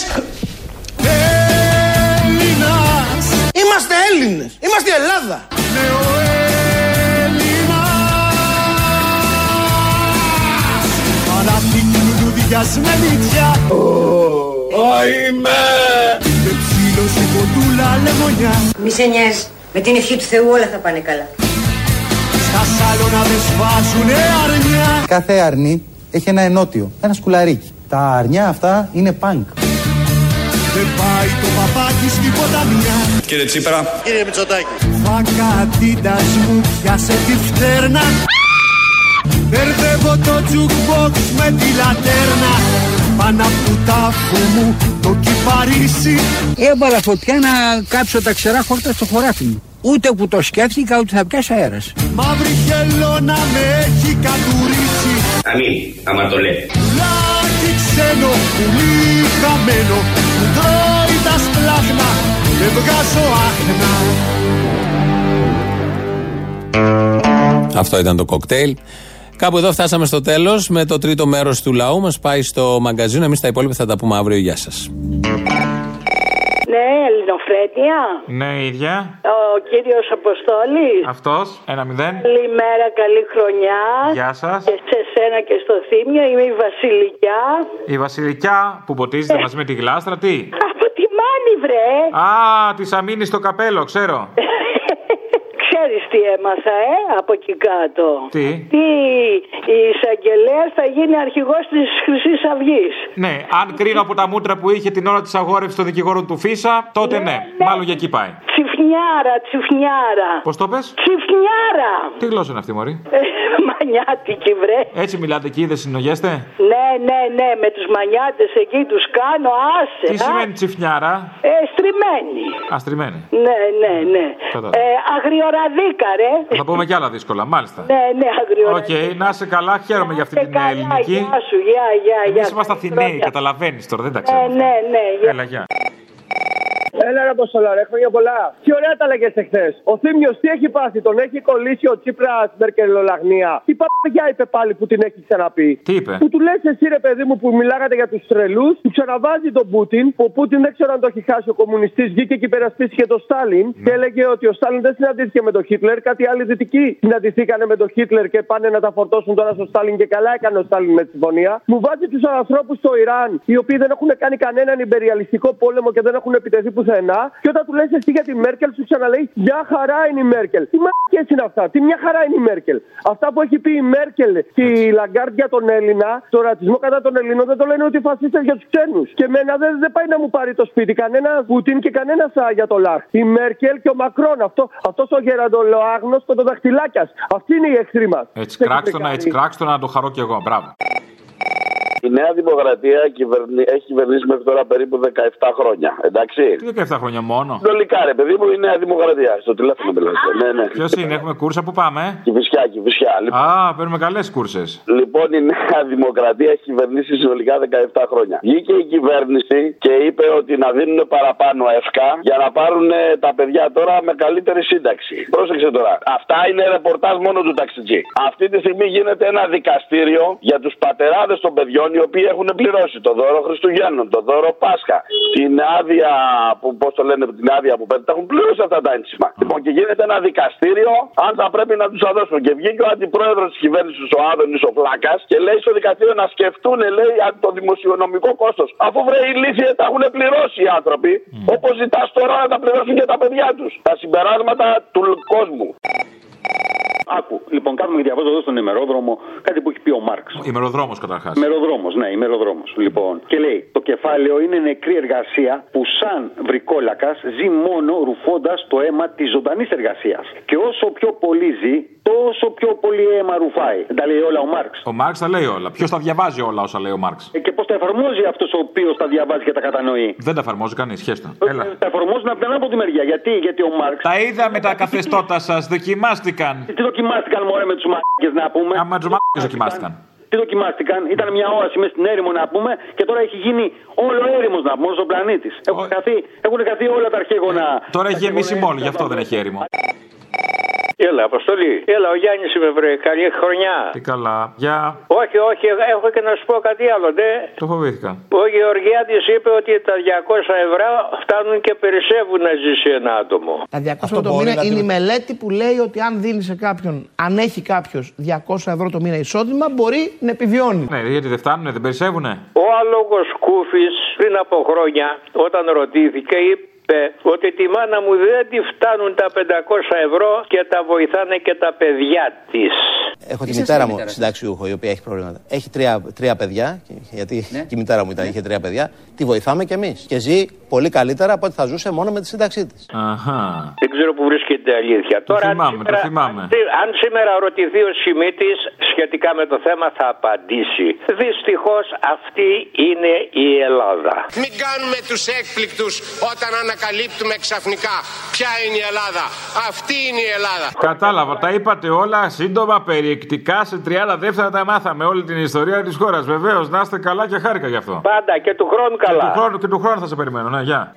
είμαστε Έλληνες, είμαστε η Ελλάδα Ναι ο Έλληνας Παραθήκη λουδιασμένη τιά Είμαι. Και ψήλωση κοντούλα λεμονιά Μη σε νοιάζει. Με την ευχή του Θεού όλα θα πάνε καλά. Στα σάλωνα δεν σφάζουνε αρνιά Κάθε αρνί έχει ένα ενότιο, ένα σκουλαρίκι. Τα αρνιά αυτά είναι πανκ. Δεν πάει το παπάκι στην ποταμιά Κύριε Τσίπρα. Κύριε Μητσοτάκη. Φακατίτας μου πιάσε τη φτέρνα Μπερδεύω το jukebox με τη λατέρνα Πάνω απ' του τάφου μου το κυπαρίσι Έβαλα φωτιά να κάψω τα ξερά χόρτα στο χωράφι μου. Ούτε που το σκέφτηκα ούτε θα πιάσει αέρας. Μαύρη χελώνα με έχει κατουρίσει Αμήν, άμα το λέει. Λάκι ξένο, πουλί χαμένο Που τρώει τα σπλάχνα, δεν βγάζω άχνα Αυτό ήταν το κοκτέιλ. Κάπου εδώ φτάσαμε στο τέλος με το τρίτο μέρος του λαού. Μας πάει στο μαγκαζίνο. Εμείς τα υπόλοιπα θα τα πούμε αύριο. Γεια σας. Ναι, Ελληνοφρένεια. Ναι, ίδια. Ο κύριος Αποστόλης. Αυτός, ένα μηδέν. Καλημέρα, καλή χρονιά. Γεια σας. Και σε σένα και στο Θήμιο. Είμαι η Βασιλικιά. Η Βασιλικιά που ποτίζεται μαζί με τη γλάστρα, τι; Από τη Μάνη, βρε. Α, της αμήνει στο καπέλο, ξέρω. Ξέρεις τι έμαθα, ε, από εκεί κάτω. Τι; Τι, η εισαγγελέα θα γίνει αρχηγός της Χρυσής Αυγής. Ναι, αν κρίνω από τα μούτρα που είχε την ώρα της αγόρευσης των δικηγόρων του Φίσα, τότε ναι, μάλλον για εκεί πάει. Τσιφνιάρα, τσιφνιάρα. Πώς το πες; Τσιφνιάρα. Τι γλώσσα είναι αυτή, Μωρή; Ε, Μανιάτικη, βρε. Έτσι μιλάτε εκεί, δεν συνογέστε. Ναι, ναι, ναι, με τους μανιάτες εκεί τους κάνω, άσε. Τι α. σημαίνει τσιφνιάρα; Ε, στριμμένη. Α, στριμμένη. Ναι, ναι, ναι. Κατάλαβα. Ε, αγριοραδίκα, ρε. Θα πούμε κι άλλα δύσκολα, μάλιστα. Ναι, ναι, Οκ, αγριοραδίκα. να είσαι καλά, χαίρομαι για αυτή την καλά, ελληνική. Γεια σου, γεια, γεια, Εμείς γεια. είμαστε Αθηναίοι, καταλαβαίνεις τώρα, δεν τα ξέρω. Ναι, ναι, ναι, γεια. Έλα, γεια. Έλα ρε Αποστολά, ρε, χρόνια πολλά. Τι ωραία τα λέγες εχθές. Ο Θήμιος τι έχει πάθει, τον έχει κολλήσει ο Τσίπρας Μερκελολαγνία. Τι παπαριά είπε πάλι που την έχει ξαναπεί. Τι είπε; Που του λες εσύ ρε παιδί μου που μιλάγατε για τους τρελούς, του ξαναβάζει τον Πούτιν, που ο Πούτιν δεν ξέρω αν το έχει χάσει ο κομμουνιστής, βγήκε και υπερασπίστηκε τον Στάλιν και έλεγε ότι ο Στάλιν δεν συναντήθηκε με τον Χίτλερ, κάτι άλλοι δυτικοί συναντηθήκανε με τον Χίτλερ και πάνε να τα φορτώσουν τώρα στο Στάλιν και καλά έκανε ο Στάλιν με τη συμφωνία. Μου βάζει τους ανθρώπους στο Ιράν, οι οποίοι δεν έχουν κάνει κανέναν υπεριαλιστικό πόλεμο και δεν έχουν επιτεθεί πουθενά. Και όταν του λες εσύ για τη Μέρκελ, σου ξαναλέεις Μια χαρά είναι η Μέρκελ. Τι μαρκέ είναι αυτά, τι μια χαρά είναι η Μέρκελ. Αυτά που έχει πει η Μέρκελ και η Λαγκάρντ για τον Έλληνα, το ρατσισμό κατά τον Ελλήνων, δεν το λένε ότι φασίστες για τους ξένους. Και εμένα δεν, δεν πάει να μου πάρει το σπίτι κανένα Πουτίν και κανένα για το Λαχ. Η Μέρκελ και ο Μακρόν, αυτό αυτός ο γεραντολοάγνο με το δαχτυλάκια. Αυτή είναι η εχθρή μας. Έτσι, κράξτε έτσι, κράξτε να το χαρώ κι εγώ. Μπράβο. Η Νέα Δημοκρατία κυβερνη... έχει κυβερνήσει μέχρι τώρα περίπου 17 χρόνια. Εντάξει. Τι 17 χρόνια μόνο; Συνολικά, ρε παιδί μου, η Νέα Δημοκρατία. Στο τηλέφωνο μιλάτε. Ναι, ναι. Ποιος είναι, έχουμε κούρσα που πάμε; Και φυσικά, και φυσικά. Λοιπόν... Α, παίρνουμε καλές κούρσες. Λοιπόν, η Νέα Δημοκρατία έχει κυβερνήσει συνολικά 17 χρόνια. Βγήκε η κυβέρνηση και είπε ότι να δίνουν παραπάνω ΕΦΚΑ για να πάρουν τα παιδιά τώρα με καλύτερη σύνταξη. Πρόσεξε τώρα. Αυτά είναι ρεπορτάζ μόνο του ταξιτζή. Αυτή τη στιγμή γίνεται ένα δικαστήριο για τους πατεράδες των παιδιών οι οποίοι έχουν πληρώσει το δώρο Χριστουγέννων, το δώρο Πάσχα, την άδεια που, πώς το λένε, την άδεια που παίρνουν, τα έχουν πληρώσει αυτά τα ένσημα. Λοιπόν, και γίνεται ένα δικαστήριο αν θα πρέπει να τους τα δώσουν. Και βγήκε ο αντιπρόεδρος της κυβέρνησης, ο Άδωνης, ο Φλάκας, και λέει στο δικαστήριο να σκεφτούν, λέει, το δημοσιονομικό κόστος. Αφού βρε ηλίθιε τα έχουν πληρώσει οι άνθρωποι, mm. όπως ζητάς τώρα να τα πληρώσουν και τα παιδιά τους. Τα συμπεράσματα του κόσμου. Άκου, λοιπόν, κάνουμε διαβάζω εδώ στον ημερόδρομο κάτι που έχει πει ο Μάρξ. Ημεροδρόμος καταρχάς. Ημεροδρόμος, ναι, ημεροδρόμος. Λοιπόν, και λέει: Το κεφάλαιο είναι νεκρή εργασία που σαν βρικόλακας ζει μόνο ρουφώντας το αίμα της ζωντανής εργασίας. Και όσο πιο πολύ ζει, τόσο πιο πολύ αίμα ρουφάει. Τα λέει όλα ο Μάρξ. Ο Μάρξ τα λέει όλα. Ποιος τα διαβάζει όλα όσα λέει ο Μάρξ; Ε, και πώ τα εφαρμόζει αυτός ο οποίος τα διαβάζει και τα κατανοεί. Δεν τα εφαρμόζει κανείς, σχέστο. Έλα. Τα εφαρμόζουν από την άλλη τη μεριά. Γιατί, γιατί ο Μάρξ. Τα είδα με τα καθεστώτα σας, δοκιμάστηκαν. Τι δοκιμάστηκαν μωρέ με τους μάρκε να πούμε; Άμα τους μάρκε δοκιμάστηκαν. Τι δοκιμάστηκαν, ήταν μια όραση μέσα στην έρημο να πούμε και τώρα έχει γίνει όλο έρημος να πούμε, στον πλανήτη. Έχουν, χαθεί, έχουν χαθεί όλα τα αρχαίγωνα. Ε, τώρα έχει γεμίσει μόλι, γι' αυτό δεν έχει έρημο. Έλα, Αποστολή. Έλα, ο Γιάννης είμαι βρε. Καλή χρονιά. Τι καλά. Γεια. Όχι, όχι, έχω και να σου πω κάτι άλλο, ναι. Το φοβήθηκα. Ο Γεωργιάδη είπε ότι τα 200 ευρώ φτάνουν και περισσεύουν να ζήσει ένα άτομο. Τα 200 ευρώ το μήνα είναι η μελέτη που λέει ότι αν δίνει σε κάποιον, αν έχει κάποιος 200 ευρώ το μήνα εισόδημα, μπορεί να επιβιώνει. Ναι, γιατί δεν φτάνουν, δεν περισσεύουνε. Ο άλογος Κούφης πριν από χρόνια, όταν ρωτήθηκε, είπε ότι τη μάνα μου δεν τη φτάνουν τα 500 ευρώ και τα βοηθάνε και τα παιδιά της. Έχω τη μητέρα μου συνταξιούχο η οποία έχει προβλήματα. Έχει τρία, τρία παιδιά, γιατί ναι. και η μητέρα μου ήταν, ναι. είχε τρία παιδιά. Τη βοηθάμε κι εμείς. Και ζει πολύ καλύτερα από ό,τι θα ζούσε μόνο με τη σύνταξή της. Δεν ξέρω που βρίσκεται η αλήθεια. Το Τώρα, θυμάμαι, σήμερα, το θυμάμαι. Αν, σήμερα ρωτηθεί ο Σιμίτης σχετικά με το θέμα, θα απαντήσει. Δυστυχώς αυτή είναι η Ελλάδα. Μην κάνουμε τους έκπληκτους όταν ανακαλύπτουμε ξαφνικά ποια είναι η Ελλάδα. Αυτή είναι η Ελλάδα. Κατάλαβα, τα είπατε όλα σύντομα, περιεκτικά, σε 30 δεύτερα τα μάθαμε όλη την ιστορία της χώρας. Βεβαίως, να είστε καλά και χάρηκα γι' αυτό. Πάντα και του χρόνου καλά. Και του χρόνου, και του χρόνου θα σε περιμένω, ναι, γεια.